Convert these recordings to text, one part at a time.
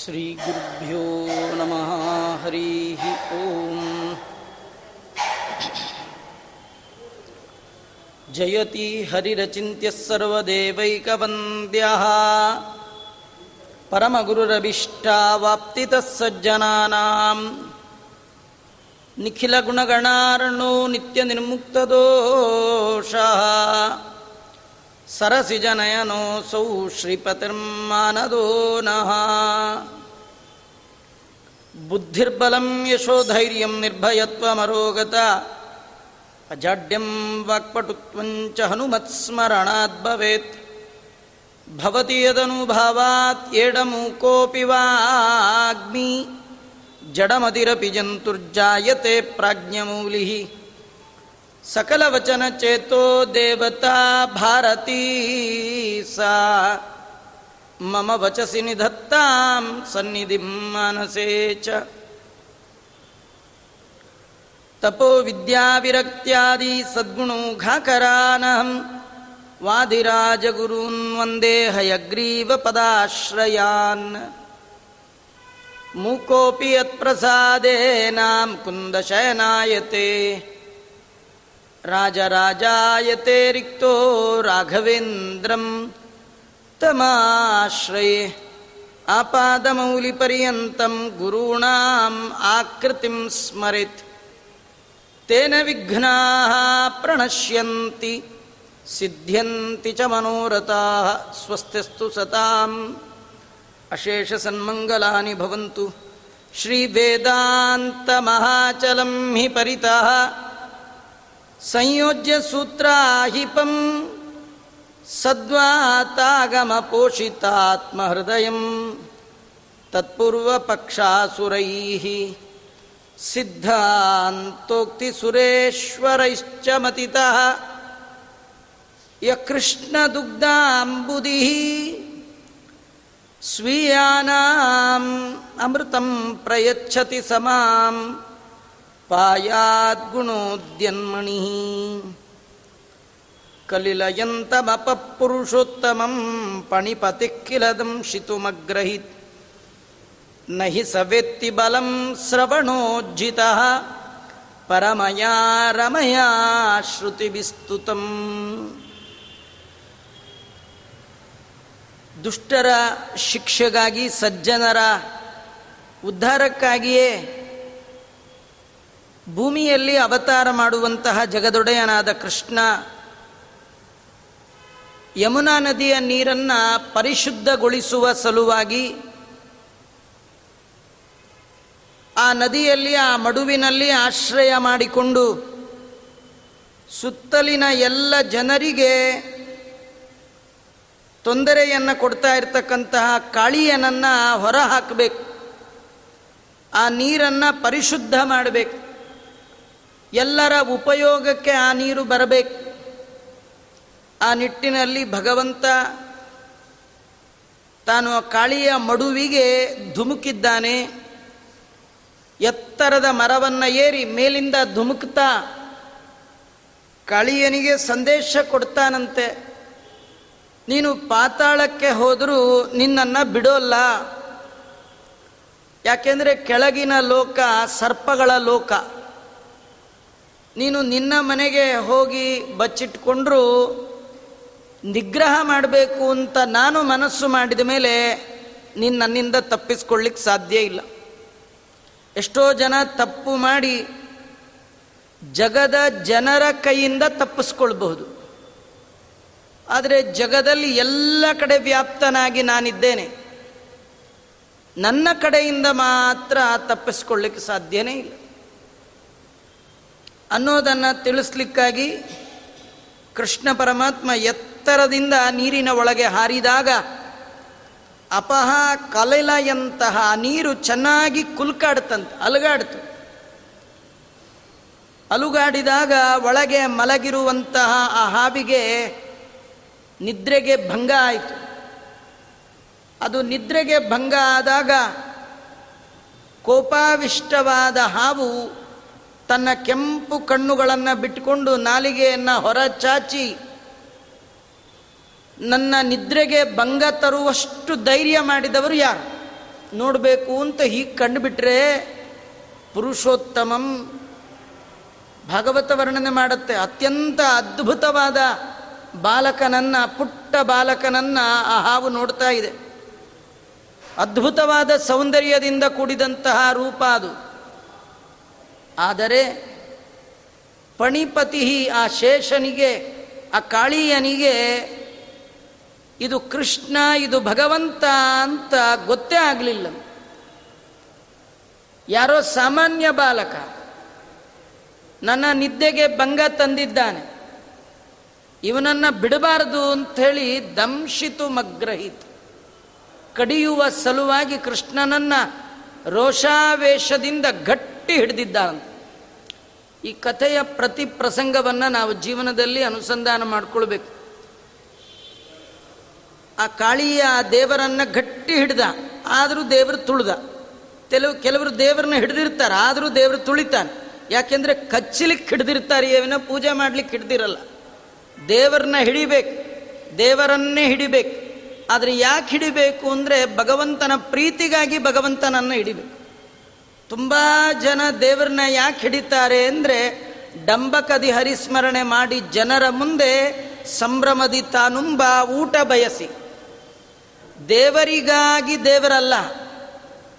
श्रीगुरुभ्यो नमः हरिः ॐ जयति हरिरचिन्त्यः सर्वदेवैकवन्द्यः परमगुरुरभिष्टावाप्तितः सज्जनानाम् निखिलगुणगणार्णो नित्यनिर्मुक्तदोषः सरसिजनयनोऽसौ श्रीपतिर्मानदो नः ಬುದ್ಧಿರ್ಬಲಂ ಯಶೋಧೈರ್ಯಂ ನಿರ್ಭಯತ್ವಮರೋಗತ ಅಜಾಡ್ಯಂ ವಾಕ್ಪಟುತ್ವಂಚ ಹನುಮತ್ಸ್ಮರಣಾತ್ ಭವೇತ್. ಭವತಿ ಯದನುಭಾವಾತ್ ಏಡಮೂಕೋಪಿ ವಾ ಅಗ್ನಿ ಜಡಮದಿರಪಿ ಜಂತುರ್ಜಾಯತೆ ಪ್ರಾಜ್ಞಮೂಲಿ ಸಕಲವಚನ ಚೇತೋ ದೇವತಾ ಭಾರತೀ ಸಾ मम वचसि निधत्तां सन्निधिं मानसे च। तपो विद्याविरक्त्यादि सद्गुणोघाकरानहं वादिराजगुरून् वन्दे हयग्रीवपदाश्रयान्। मूकोऽपि यत्प्रसादेनां कुन्दशयनायते। राजराजायते रिक्तो राघवेन्द्रं तमाश्रये आपादमौलिपर्यन्तं गुरूणाम् आकृतिं स्मरेत्। तेन विघ्नाः प्रणश्यन्ति सिद्ध्यन्ति च मनोरथाः स्वस्तिस्तु सताम्। अशेषसन्मङ्गलानि भवन्तु। श्रीवेदान्तमहाचलं हि परितः। संयोज्य सूत्राहिपं सद्वातागमपोषितात्महृदयं तत्पूर्वपक्षासुरैः सिद्धान्तोक्तिसुरेश्वरैश्च मतितः। यकृष्णदुग्धाम्बुदिः स्वीयानाम् अमृतं प्रयच्छति समाम् पायाद्गुणोद्यन्मणिः ಕಲಿಲಯಂತಮಪುರುಷೋತ್ತಮಂ ಪಣಿಪತಿಕ್ಕಿಲದಂಶಿತುಮಗ್ರಹಿತ್ನ ಹಿ ಸವೆತ್ತಿ ಬಲಂ ಶ್ರವಣೋಜ್ಜಿತ ಪರಮಯಾ ರಮಯಾ ಶ್ರುತಿವಿಸ್ತುತಂ. ದುಷ್ಟರ ಶಿಕ್ಷೆಗಾಗಿ ಸಜ್ಜನರ ಉದ್ಧಾರಕ್ಕಾಗಿಯೇ ಭೂಮಿಯಲ್ಲಿ ಅವತಾರ ಮಾಡುವಂತಹ ಜಗದೊಡೆಯನಾದ ಕೃಷ್ಣ ಯಮುನಾ ನದಿಯ ನೀರನ್ನು ಪರಿಶುದ್ಧಗೊಳಿಸುವ ಸಲುವಾಗಿ ಆ ನದಿಯಲ್ಲಿ, ಆ ಮಡುವಿನಲ್ಲಿ ಆಶ್ರಯ ಮಾಡಿಕೊಂಡು ಸುತ್ತಲಿನ ಎಲ್ಲ ಜನರಿಗೆ ತೊಂದರೆಯನ್ನು ಕೊಡ್ತಾ ಇರತಕ್ಕಂತಹ ಕಾಳಿಯನನ್ನು ಹೊರ ಹಾಕಬೇಕು ಆ ನೀರನ್ನು ಪರಿಶುದ್ಧ ಮಾಡಬೇಕು. ಎಲ್ಲರ ಉಪಯೋಗಕ್ಕೆ ಆ ನೀರು ಬರಬೇಕು. ಆ ನಿಟ್ಟಿನಲ್ಲಿ ಭಗವಂತ ತಾನು ಕಾಳಿಯ ಮಡುವಿಗೆ ಧುಮುಕಿದ್ದಾನೆ. ಎತ್ತರದ ಮರವನ್ನು ಏರಿ ಮೇಲಿಂದ ಧುಮುಕ್ತಾ ಕಾಳಿಯನಿಗೆ ಸಂದೇಶ ಕೊಡ್ತಾನಂತೆ. ನೀನು ಪಾತಾಳಕ್ಕೆ ಹೋದರೂ ನಿನ್ನನ್ನು ಬಿಡೋಲ್ಲ. ಯಾಕೆಂದರೆ ಕೆಳಗಿನ ಲೋಕ ಸರ್ಪಗಳ ಲೋಕ. ನೀನು ನಿನ್ನ ಮನೆಗೆ ಹೋಗಿ ಬಚ್ಚಿಟ್ಕೊಂಡ್ರೂ ನಿಗ್ರಹ ಮಾಡಬೇಕು ಅಂತ ನಾನು ಮನಸ್ಸು ಮಾಡಿದ ಮೇಲೆ ನೀನು ನನ್ನಿಂದ ತಪ್ಪಿಸ್ಕೊಳ್ಳಿಕ್ಕೆ ಸಾಧ್ಯ ಇಲ್ಲ. ಎಷ್ಟೋ ಜನ ತಪ್ಪು ಮಾಡಿ ಜಗದ ಜನರ ಕೈಯಿಂದ ತಪ್ಪಿಸ್ಕೊಳ್ಬಹುದು. ಆದರೆ ಜಗದಲ್ಲಿ ಎಲ್ಲ ಕಡೆ ವ್ಯಾಪ್ತನಾಗಿ ನಾನಿದ್ದೇನೆ. ನನ್ನ ಕಡೆಯಿಂದ ಮಾತ್ರ ತಪ್ಪಿಸ್ಕೊಳ್ಳಿಕ್ಕೆ ಸಾಧ್ಯನೇ ಇಲ್ಲ. ಅನ್ನೋದನ್ನು ತಿಳಿಸ್ಲಿಕ್ಕಾಗಿ ಕೃಷ್ಣ ಪರಮಾತ್ಮ ಎತ್ತರದಿಂದ ನೀರಿನ ಒಳಗೆ ಹಾರಿದಾಗ ಅಪಹ ಕಲೆಲಯಂತಹ ನೀರು ಚೆನ್ನಾಗಿ ಕುಲ್ಕಾಡ್ತಂತೆ, ಅಲುಗಾಡ್ತು. ಅಲುಗಾಡಿದಾಗ ಒಳಗೆ ಮಲಗಿರುವಂತಹ ಆ ಹಾವಿಗೆ ನಿದ್ರೆಗೆ ಭಂಗ ಆಯಿತು. ಅದು ನಿದ್ರೆಗೆ ಭಂಗ ಆದಾಗ ಕೋಪಾವಿಷ್ಟವಾದ ಹಾವು ತನ್ನ ಕೆಂಪು ಕಣ್ಣುಗಳನ್ನು ಬಿಟ್ಟುಕೊಂಡು ನಾಲಿಗೆಯನ್ನು ಹೊರಚಾಚಿ ನನ್ನ ನಿದ್ರೆಗೆ ಭಂಗ ತರುವಷ್ಟು ಧೈರ್ಯ ಮಾಡಿದವರು ಯಾರು? ನೋಡಬೇಕು ಅಂತ ಹೀಗೆ ಕಂಡುಬಿಟ್ರೆ ಪುರುಷೋತ್ತಮಂ ಭಾಗವತ ವರ್ಣನೆ ಮಾಡುತ್ತೆ. ಅತ್ಯಂತ ಅದ್ಭುತವಾದ ಬಾಲಕನನ್ನ, ಪುಟ್ಟ ಬಾಲಕನನ್ನ ಆ ಹಾವು ನೋಡ್ತಾ ಇದೆ. ಅದ್ಭುತವಾದ ಸೌಂದರ್ಯದಿಂದ ಕೂಡಿದಂತಹ ರೂಪ ಅದು. ಆದರೆ ಪಣಿಪತಿ ಆ ಶೇಷನಿಗೆ, ಆ ಕಾಳಿಯನಿಗೆ ಇದು ಕೃಷ್ಣ, ಇದು ಭಗವಂತ ಅಂತ ಗೊತ್ತೇ ಆಗಲಿಲ್ಲ. ಯಾರೋ ಸಾಮಾನ್ಯ ಬಾಲಕ ನನ್ನ ನಿದ್ದೆಗೆ ಭಂಗ ತಂದಿದ್ದಾನೆ. ಇವನನ್ನ ಬಿಡಬಾರದು ಅಂಥೇಳಿ ದಂಶಿತು ಮಗ್ರಹಿತು. ಕಡಿಯುವ ಸಲುವಾಗಿ ಕೃಷ್ಣನನ್ನ ರೋಷಾವೇಶದಿಂದ ಗಟ್ಟಿ ಹಿಡಿದಿದ್ದಾನಂತ ಈ ಕಥೆಯ ಪ್ರತಿ ಪ್ರಸಂಗವನ್ನು ನಾವು ಜೀವನದಲ್ಲಿ ಅನುಸಂಧಾನ ಮಾಡಿಕೊಳ್ಬೇಕು. ಆ ಕಾಳಿಯ ದೇವರನ್ನ ಗಟ್ಟಿ ಹಿಡ್ದ, ಆದರೂ ದೇವರು ತುಳಿದ. ಕೆಲವು ಕೆಲವರು ದೇವರನ್ನ ಹಿಡಿದಿರ್ತಾರೆ, ಆದರೂ ದೇವರು ತುಳಿತಾನೆ. ಯಾಕೆಂದ್ರೆ ಕಚ್ಚಲಿಕ್ಕೆ ಹಿಡ್ದಿರ್ತಾರೆ, ಏವಿನ ಪೂಜೆ ಮಾಡ್ಲಿಕ್ಕೆ ಹಿಡ್ದಿರಲ್ಲ. ದೇವರನ್ನ ಹಿಡಿಬೇಕು, ದೇವರನ್ನೇ ಹಿಡಿಬೇಕು. ಆದರೆ ಯಾಕೆ ಹಿಡಿಬೇಕು ಅಂದರೆ ಭಗವಂತನ ಪ್ರೀತಿಗಾಗಿ ಭಗವಂತನನ್ನು ಹಿಡಿಬೇಕು. ತುಂಬ ಜನ ದೇವರನ್ನ ಯಾಕೆ ಹಿಡಿತಾರೆ ಅಂದರೆ ಡಂಬಕದಿ ಹರಿಸ್ಮರಣೆ ಮಾಡಿ ಜನರ ಮುಂದೆ ಸಂಭ್ರಮದಿ ತಾನುಂಬ ಊಟ ಬಯಸಿ. ದೇವರಿಗಾಗಿ ದೇವರಲ್ಲ,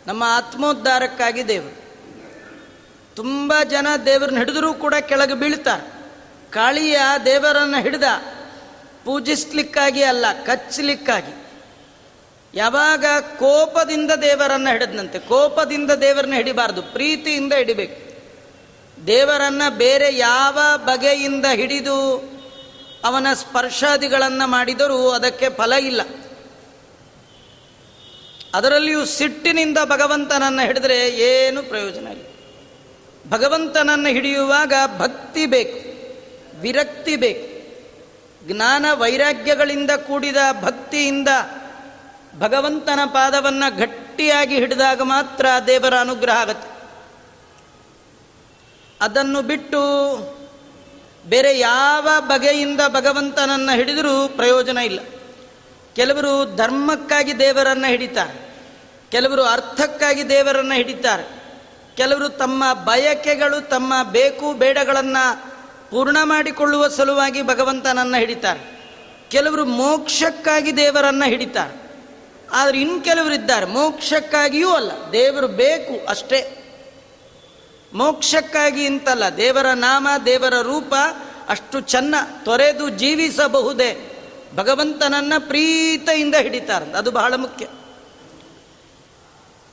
ನಮ್ಮ ಆತ್ಮೋದ್ಧಾರಕ್ಕಾಗಿ ದೇವರು. ತುಂಬ ಜನ ದೇವರನ್ನ ಹಿಡಿದರೂ ಕೂಡ ಕೆಳಗೆ ಬೀಳ್ತಾರೆ. ಕಾಳಿಯ ದೇವರನ್ನು ಹಿಡಿದ ಪೂಜಿಸ್ಲಿಕ್ಕಾಗಿ ಅಲ್ಲ ಕಚ್ಚಲಿಕ್ಕಾಗಿ ಯಾವಾಗ ಕೋಪದಿಂದ ದೇವರನ್ನು ಹಿಡಿದಂತೆ ಕೋಪದಿಂದ ದೇವರನ್ನ ಹಿಡಿಬಾರ್ದು, ಪ್ರೀತಿಯಿಂದ ಹಿಡಿಬೇಕು. ದೇವರನ್ನು ಬೇರೆ ಯಾವ ಬಗೆಯಿಂದ ಹಿಡಿದು ಅವನ ಸ್ಪರ್ಶಾದಿಗಳನ್ನು ಮಾಡಿದರೂ ಅದಕ್ಕೆ ಫಲ ಇಲ್ಲ. ಅದರಲ್ಲಿಯೂ ಸಿಟ್ಟಿನಿಂದ ಭಗವಂತನನ್ನು ಹಿಡಿದ್ರೆ ಏನು ಪ್ರಯೋಜನ ಇಲ್ಲ. ಭಗವಂತನನ್ನು ಹಿಡಿಯುವಾಗ ಭಕ್ತಿ ಬೇಕು, ವಿರಕ್ತಿ ಬೇಕು. ಜ್ಞಾನ ವೈರಾಗ್ಯಗಳಿಂದ ಕೂಡಿದ ಭಕ್ತಿಯಿಂದ ಭಗವಂತನ ಪಾದವನ್ನು ಗಟ್ಟಿಯಾಗಿ ಹಿಡಿದಾಗ ಮಾತ್ರ ದೇವರ ಅನುಗ್ರಹ ಆಗುತ್ತೆ. ಅದನ್ನು ಬಿಟ್ಟು ಬೇರೆ ಯಾವ ಬಗೆಯಿಂದ ಭಗವಂತನನ್ನು ಹಿಡಿದರೂ ಪ್ರಯೋಜನ ಇಲ್ಲ. ಕೆಲವರು ಧರ್ಮಕ್ಕಾಗಿ ದೇವರನ್ನು ಹಿಡಿತಾರೆ, ಕೆಲವರು ಅರ್ಥಕ್ಕಾಗಿ ದೇವರನ್ನು ಹಿಡಿತಾರೆ, ಕೆಲವರು ತಮ್ಮ ಬಯಕೆಗಳು, ತಮ್ಮ ಬೇಕು ಬೇಡಗಳನ್ನು ಪೂರ್ಣ ಮಾಡಿಕೊಳ್ಳುವ ಸಲುವಾಗಿ ಭಗವಂತನನ್ನು ಹಿಡಿತಾರೆ, ಕೆಲವರು ಮೋಕ್ಷಕ್ಕಾಗಿ ದೇವರನ್ನು ಹಿಡಿತಾರೆ, ಆದರೆ ಇನ್ನು ಕೆಲವರು ಇದ್ದಾರೆ, ಮೋಕ್ಷಕ್ಕಾಗಿಯೂ ಅಲ್ಲ, ದೇವರು ಬೇಕು ಅಷ್ಟೇ. ಮೋಕ್ಷಕ್ಕಾಗಿ ಅಂತಲ್ಲ, ದೇವರ ನಾಮ, ದೇವರ ರೂಪ ಅಷ್ಟು ಚೆನ್ನ, ತೊರೆದು ಜೀವಿಸಬಹುದೇ? ಭಗವಂತನನ್ನ ಪ್ರೀತಿಯಿಂದ ಹಿಡಿತಾರೆ. ಅದು ಬಹಳ ಮುಖ್ಯ.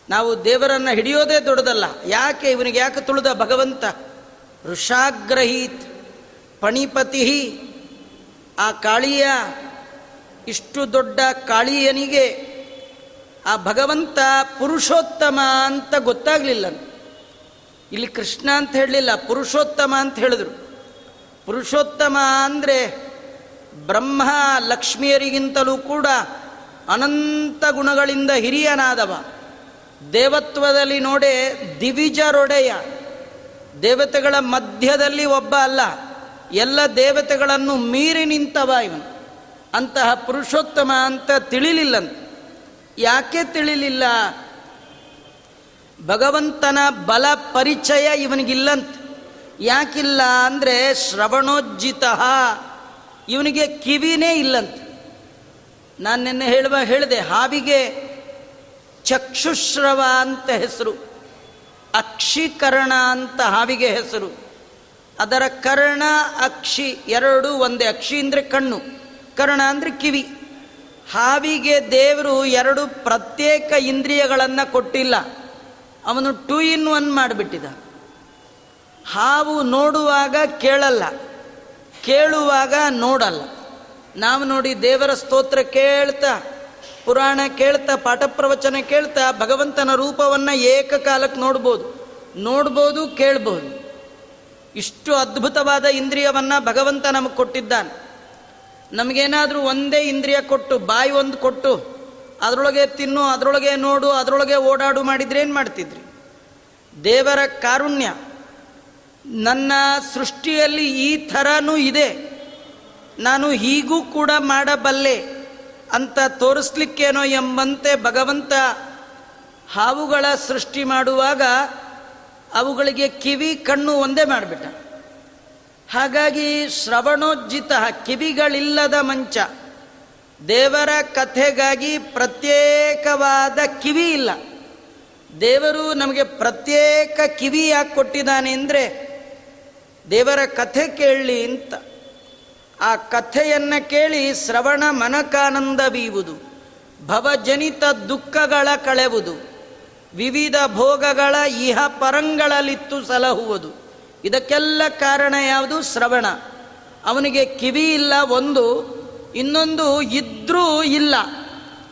ನಾವು ದೇವರನ್ನ ಹಿಡಿಯೋದೇ ದೊಡ್ಡದಲ್ಲ. ಯಾಕೆ ಇವನಿಗೆ ಯಾಕೆ ತುಳಿದ ಭಗವಂತ? ಋಷಾಗ್ರಹೀತ್ ಪಣಿಪತಿ ಆ ಕಾಳಿಯ, ಇಷ್ಟು ದೊಡ್ಡ ಕಾಳಿಯನಿಗೆ ಆ ಭಗವಂತ ಪುರುಷೋತ್ತಮ ಅಂತ ಗೊತ್ತಾಗಲಿಲ್ಲ. ಇಲ್ಲಿ ಕೃಷ್ಣ ಅಂತ ಹೇಳಲಿಲ್ಲ, ಪುರುಷೋತ್ತಮ ಅಂತ ಹೇಳಿದ್ರು. ಪುರುಷೋತ್ತಮ ಅಂದರೆ ಬ್ರಹ್ಮ ಲಕ್ಷ್ಮಿಯರಿಗಿಂತಲೂ ಕೂಡ ಅನಂತ ಗುಣಗಳಿಂದ ಹಿರಿಯನಾದವ. ದೇವತ್ವದಲ್ಲಿ ನೋಡೆ ದಿವಿಜರೊಡೆಯ ದೇವತೆಗಳ ಮಧ್ಯದಲ್ಲಿ ಒಬ್ಬ ಅಲ್ಲ. ಎಲ್ಲ ದೇವತೆಗಳನ್ನು ಮೀರಿ ನಿಂತವ ಇವನು. ಅಂತಹ ಪುರುಷೋತ್ತಮ ಅಂತ ತಿಳಿಲಿಲ್ಲಂತ. ಯಾಕೆ ತಿಳಿಲಿಲ್ಲ? ಭಗವಂತನ ಬಲ ಪರಿಚಯ ಇವನಿಗಿಲ್ಲಂತ. ಯಾಕಿಲ್ಲ ಅಂದರೆ ಶ್ರವಣೋಜ್ಜಿತ. ಇವನಿಗೆ ಕಿವಿನೇ ಇಲ್ಲಂತ. ನಾನು ನಿನ್ನೆ ಹೇಳುವ ಹೇಳಿದೆ, ಹಾವಿಗೆ ಚಕ್ಷುಶ್ರವ ಅಂತ ಹೆಸರು, ಅಕ್ಷಿಕರಣ ಅಂತ ಹಾವಿಗೆ ಹೆಸರು. ಅದರ ಕರ್ಣ, ಅಕ್ಷಿ ಎರಡು, ಒಂದೇ. ಅಕ್ಷಿ ಅಂದರೆ ಕಣ್ಣು, ಕರ್ಣ ಅಂದರೆ ಕಿವಿ. ಹಾವಿಗೆ ದೇವರು ಎರಡು ಪ್ರತ್ಯೇಕ ಇಂದ್ರಿಯಗಳನ್ನು ಕೊಟ್ಟಿಲ್ಲ. ಅವನು ಟೂ ಇನ್ ಒನ್ ಮಾಡಿಬಿಟ್ಟಿದ. ಹಾವು ನೋಡುವಾಗ ಕೇಳಲ್ಲ. ಕೇಳುವಾಗ ನೋಡಲ್ಲ. ನಾವು ನೋಡಿ ದೇವರ ಸ್ತೋತ್ರ ಕೇಳ್ತಾ, ಪುರಾಣ ಕೇಳ್ತಾ ಪಾಠ ಪ್ರವಚನ ಕೇಳ್ತಾ, ಭಗವಂತನ ರೂಪವನ್ನು ಏಕಕಾಲಕ್ಕೆ ನೋಡ್ಬೋದು. ನೋಡ್ಬೋದು, ಕೇಳ್ಬೋದು. ಇಷ್ಟು ಅದ್ಭುತವಾದ ಇಂದ್ರಿಯವನ್ನು ಭಗವಂತ ನಮಗೆ ಕೊಟ್ಟಿದ್ದಾನೆ. ನಮಗೇನಾದರೂ ಒಂದೇ ಇಂದ್ರಿಯ ಕೊಟ್ಟು, ಬಾಯಿ ಒಂದು ಕೊಟ್ಟು, ಅದರೊಳಗೆ ತಿನ್ನು, ಅದರೊಳಗೆ ನೋಡು, ಅದರೊಳಗೆ ಓಡಾಡು ಮಾಡಿದ್ರೆ ಏನು ಮಾಡ್ತಿದ್ರಿ? ದೇವರ ಕಾರುಣ್ಯ. ನನ್ನ ಸೃಷ್ಟಿಯಲ್ಲಿ ಈ ಥರನೂ ಇದೆ. ನಾನು ಹೀಗೂ ಕೂಡ ಮಾಡಬಲ್ಲೆ ಅಂತ ತೋರಿಸ್ಲಿಕ್ಕೇನೋ ಎಂಬಂತೆ ಭಗವಂತ ಹಾವುಗಳ ಸೃಷ್ಟಿ ಮಾಡುವಾಗ ಅವುಗಳಿಗೆ ಕಿವಿ, ಕಣ್ಣು ಒಂದೇ ಮಾಡಿಬಿಟ್ಟ. ಹಾಗಾಗಿ ಶ್ರವಣೋಜ್ಜಿತ ಕಿವಿಗಳಿಲ್ಲದ ಮಂಚ, ದೇವರ ಕಥೆಗಾಗಿ ಪ್ರತ್ಯೇಕವಾದ ಕಿವಿ ಇಲ್ಲ. ದೇವರು ನಮಗೆ ಪ್ರತ್ಯೇಕ ಕಿವಿ ಯಾಕೆ ಕೊಟ್ಟಿದ್ದಾನೆ ಅಂದರೆ ದೇವರ ಕಥೆ ಕೇಳಲಿ ಅಂತ. ಆ ಕಥೆಯನ್ನು ಕೇಳಿ ಶ್ರವಣ ಮನಕಾನಂದ ಬೀವುದು. ಭವಜನಿತ ದುಃಖಗಳ ಕಳೆವುದು. ವಿವಿಧ ಭೋಗಗಳ ಇಹ ಪರಂಗಳಲ್ಲಿತ್ತು ಸಲಹುವುದು. ಇದಕ್ಕೆಲ್ಲ ಕಾರಣ ಯಾವುದು? ಶ್ರವಣ. ಅವನಿಗೆ ಕಿವಿ ಇಲ್ಲ ಒಂದು, ಇನ್ನೊಂದು ಇದ್ರೂ ಇಲ್ಲ.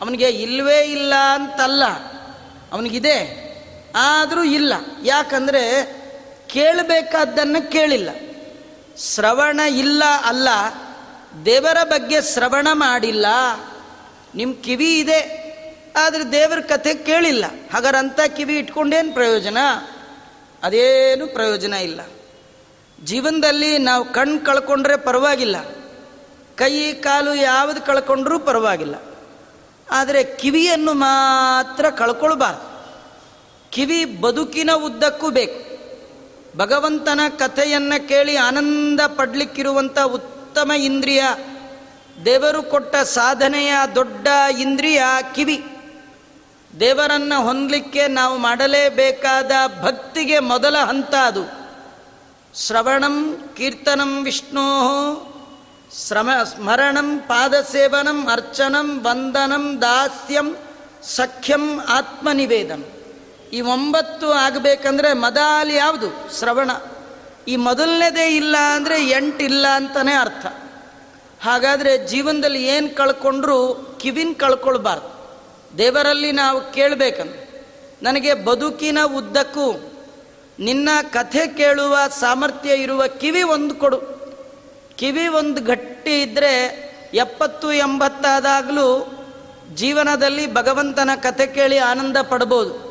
ಅವನಿಗೆ ಇಲ್ವೇ ಇಲ್ಲ ಅಂತಲ್ಲ. ಅವನಿಗಿದೆ, ಆದರೂ ಇಲ್ಲ. ಯಾಕಂದರೆ ಕೇಳಬೇಕಾದ್ದನ್ನು ಕೇಳಿಲ್ಲ. ಶ್ರವಣ ಇಲ್ಲ ಅಲ್ಲ, ದೇವರ ಬಗ್ಗೆ ಶ್ರವಣ ಮಾಡಿಲ್ಲ ನಿಮ್ಮ ಕಿವಿ ಇದೆ, ಆದರೆ ದೇವರ ಕಥೆ ಕೇಳಿಲ್ಲ. ಹಾಗಾರಂಥ ಕಿವಿ ಇಟ್ಕೊಂಡೇನು ಪ್ರಯೋಜನ? ಅದೇನು ಪ್ರಯೋಜನ ಇಲ್ಲ. ಜೀವನದಲ್ಲಿ ನಾವು ಕಣ್ಣು ಕಳ್ಕೊಂಡ್ರೆ ಪರವಾಗಿಲ್ಲ. ಕೈ, ಕಾಲು ಯಾವುದು ಕಳ್ಕೊಂಡ್ರೂ ಪರವಾಗಿಲ್ಲ. ಆದರೆ ಕಿವಿಯನ್ನು ಮಾತ್ರ ಕಳ್ಕೊಳ್ಬಾರ್ದು. ಕಿವಿ ಬದುಕಿನ ಉದ್ದಕ್ಕೂ ಬೇಕು. ಭಗವಂತನ ಕಥೆಯನ್ನು ಕೇಳಿ ಆನಂದ ಪಡ್ಲಿಕ್ಕಿರುವಂಥ ಉತ್ತಮ ಇಂದ್ರಿಯ. ದೇವರು ಕೊಟ್ಟ ಸಾಧನೆಯ ದೊಡ್ಡ ಇಂದ್ರಿಯ ಕಿವಿ. ದೇವರನ್ನು ಹೊಂದಲಿಕ್ಕೆ ನಾವು ಮಾಡಲೇಬೇಕಾದ ಭಕ್ತಿಗೆ ಮೊದಲ ಹಂತ ಅದು. ಶ್ರವಣಂ ಕೀರ್ತನಂ ವಿಷ್ಣೋ, ಶ್ರಮ ಸ್ಮರಣಂ ಪಾದಸೇವನಂ ಅರ್ಚನಂ ವಂದನಂ ದಾಸ್ಯಂ ಸಖ್ಯಂ ಆತ್ಮನಿವೇದನ ಈ ಒಂಬತ್ತು ಆಗಬೇಕಂದ್ರೆ ಮದಾಲಿ ಯಾವುದು? ಶ್ರವಣ. ಈ ಮೊದಲನೇದೇ ಇಲ್ಲ ಅಂದರೆ ಎಂಟಿಲ್ಲ ಅಂತಲೇ ಅರ್ಥ. ಹಾಗಾದರೆ ಜೀವನದಲ್ಲಿ ಏನು ಕಳ್ಕೊಂಡ್ರೂ ಕಿವಿನ ಕಳ್ಕೊಳ್ಬಾರ್ದು. ದೇವರಲ್ಲಿ ನಾವು ಕೇಳಬೇಕಂತ. ನನಗೆ ಬದುಕಿನ ಉದ್ದಕ್ಕೂ, ನಿನ್ನ ಕಥೆ ಕೇಳುವ ಸಾಮರ್ಥ್ಯ ಇರುವ ಕಿವಿ ಒಂದು ಕೊಡು. ಕಿವಿ ಒಂದು ಗಟ್ಟಿ ಇದ್ದರೆ ಎಪ್ಪತ್ತು ಎಂಬತ್ತಾದಾಗಲೂ ಜೀವನದಲ್ಲಿ ಭಗವಂತನ ಕಥೆ ಕೇಳಿ ಆನಂದ ಪಡ್ಬೋದು.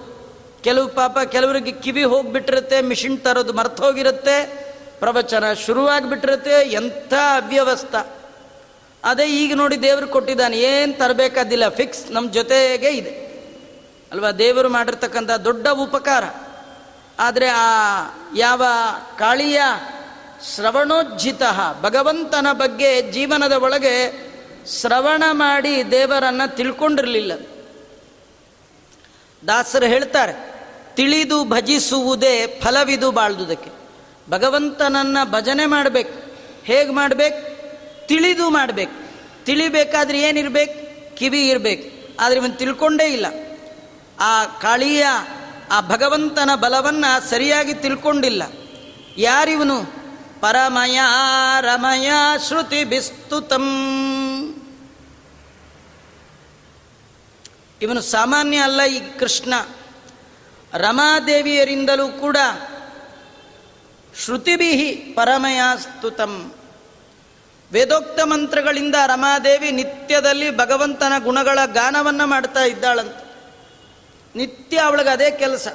ಕೆಲವು ಪಾಪ ಕೆಲವರಿಗೆ ಕಿವಿ ಹೋಗ್ಬಿಟ್ಟಿರುತ್ತೆ ಮಿಷಿನ್ ತರೋದು ಮರ್ತೋಗಿರುತ್ತೆ, ಪ್ರವಚನ ಶುರುವಾಗ್ಬಿಟ್ಟಿರುತ್ತೆ, ಎಂಥ ಅವ್ಯವಸ್ಥ. ಅದೇ ಈಗ ನೋಡಿ ದೇವರು ಕೊಟ್ಟಿದ್ದಾನೆ, ಏನು ತರಬೇಕಾದಿಲ್ಲ ಫಿಕ್ಸ್ ನಮ್ಮ ಜೊತೆಗೆ ಇದೆ. ಅಲ್ವಾ, ದೇವರು ಮಾಡಿರ್ತಕ್ಕಂಥ ದೊಡ್ಡ ಉಪಕಾರ. ಆದರೆ ಆ ಯಾವ ಕಾಳಿಯ ಶ್ರವಣೋಜ್ಜಿತ, ಭಗವಂತನ ಬಗ್ಗೆ ಜೀವನದ ಒಳಗೆ ಶ್ರವಣ ಮಾಡಿ ದೇವರನ್ನು ತಿಳ್ಕೊಂಡಿರಲಿಲ್ಲ. ದಾಸರು ಹೇಳ್ತಾರೆ ತಿಳಿದು ಭಜಿಸುವುದೇ ಫಲವಿದು ಬಾಳ್ದುದಕ್ಕೆ. ಭಗವಂತನನ್ನು ಭಜನೆ ಮಾಡಬೇಕು. ಹೇಗೆ ಮಾಡಬೇಕು? ತಿಳಿದು ಮಾಡಬೇಕು. ತಿಳಿಬೇಕಾದ್ರೆ ಏನಿರಬೇಕು? ಕಿವಿ ಇರಬೇಕು. ಆದರೆ ಇವನು ತಿಳ್ಕೊಂಡೇ ಇಲ್ಲ. ಆ ಕಾಳಿಯ, ಆ ಭಗವಂತನ ಬಲವನ್ನು ಸರಿಯಾಗಿ ತಿಳ್ಕೊಂಡಿಲ್ಲ. ಯಾರಿವನು? ಪರಮಯ, ರಮಯ, ಶ್ರುತಿ ಬಿಸ್ತುತಂ. ಇವನು ಸಾಮಾನ್ಯ ಅಲ್ಲ ಈ ಕೃಷ್ಣ. ರಮಾದೇವಿಯರಿಂದಲೂ ಕೂಡ ಶ್ರುತಿಬಿಹಿ ಪರಮಯಾಸ್ತುತಂ. ವೇದೋಕ್ತ ಮಂತ್ರಗಳಿಂದ ರಮಾದೇವಿ ನಿತ್ಯದಲ್ಲಿ ಭಗವಂತನ ಗುಣಗಳ ಗಾನವನ್ನು ಮಾಡ್ತಾ ಇದ್ದಾಳಂತ. ನಿತ್ಯ ಅವಳಿಗೆ ಅದೇ ಕೆಲಸ.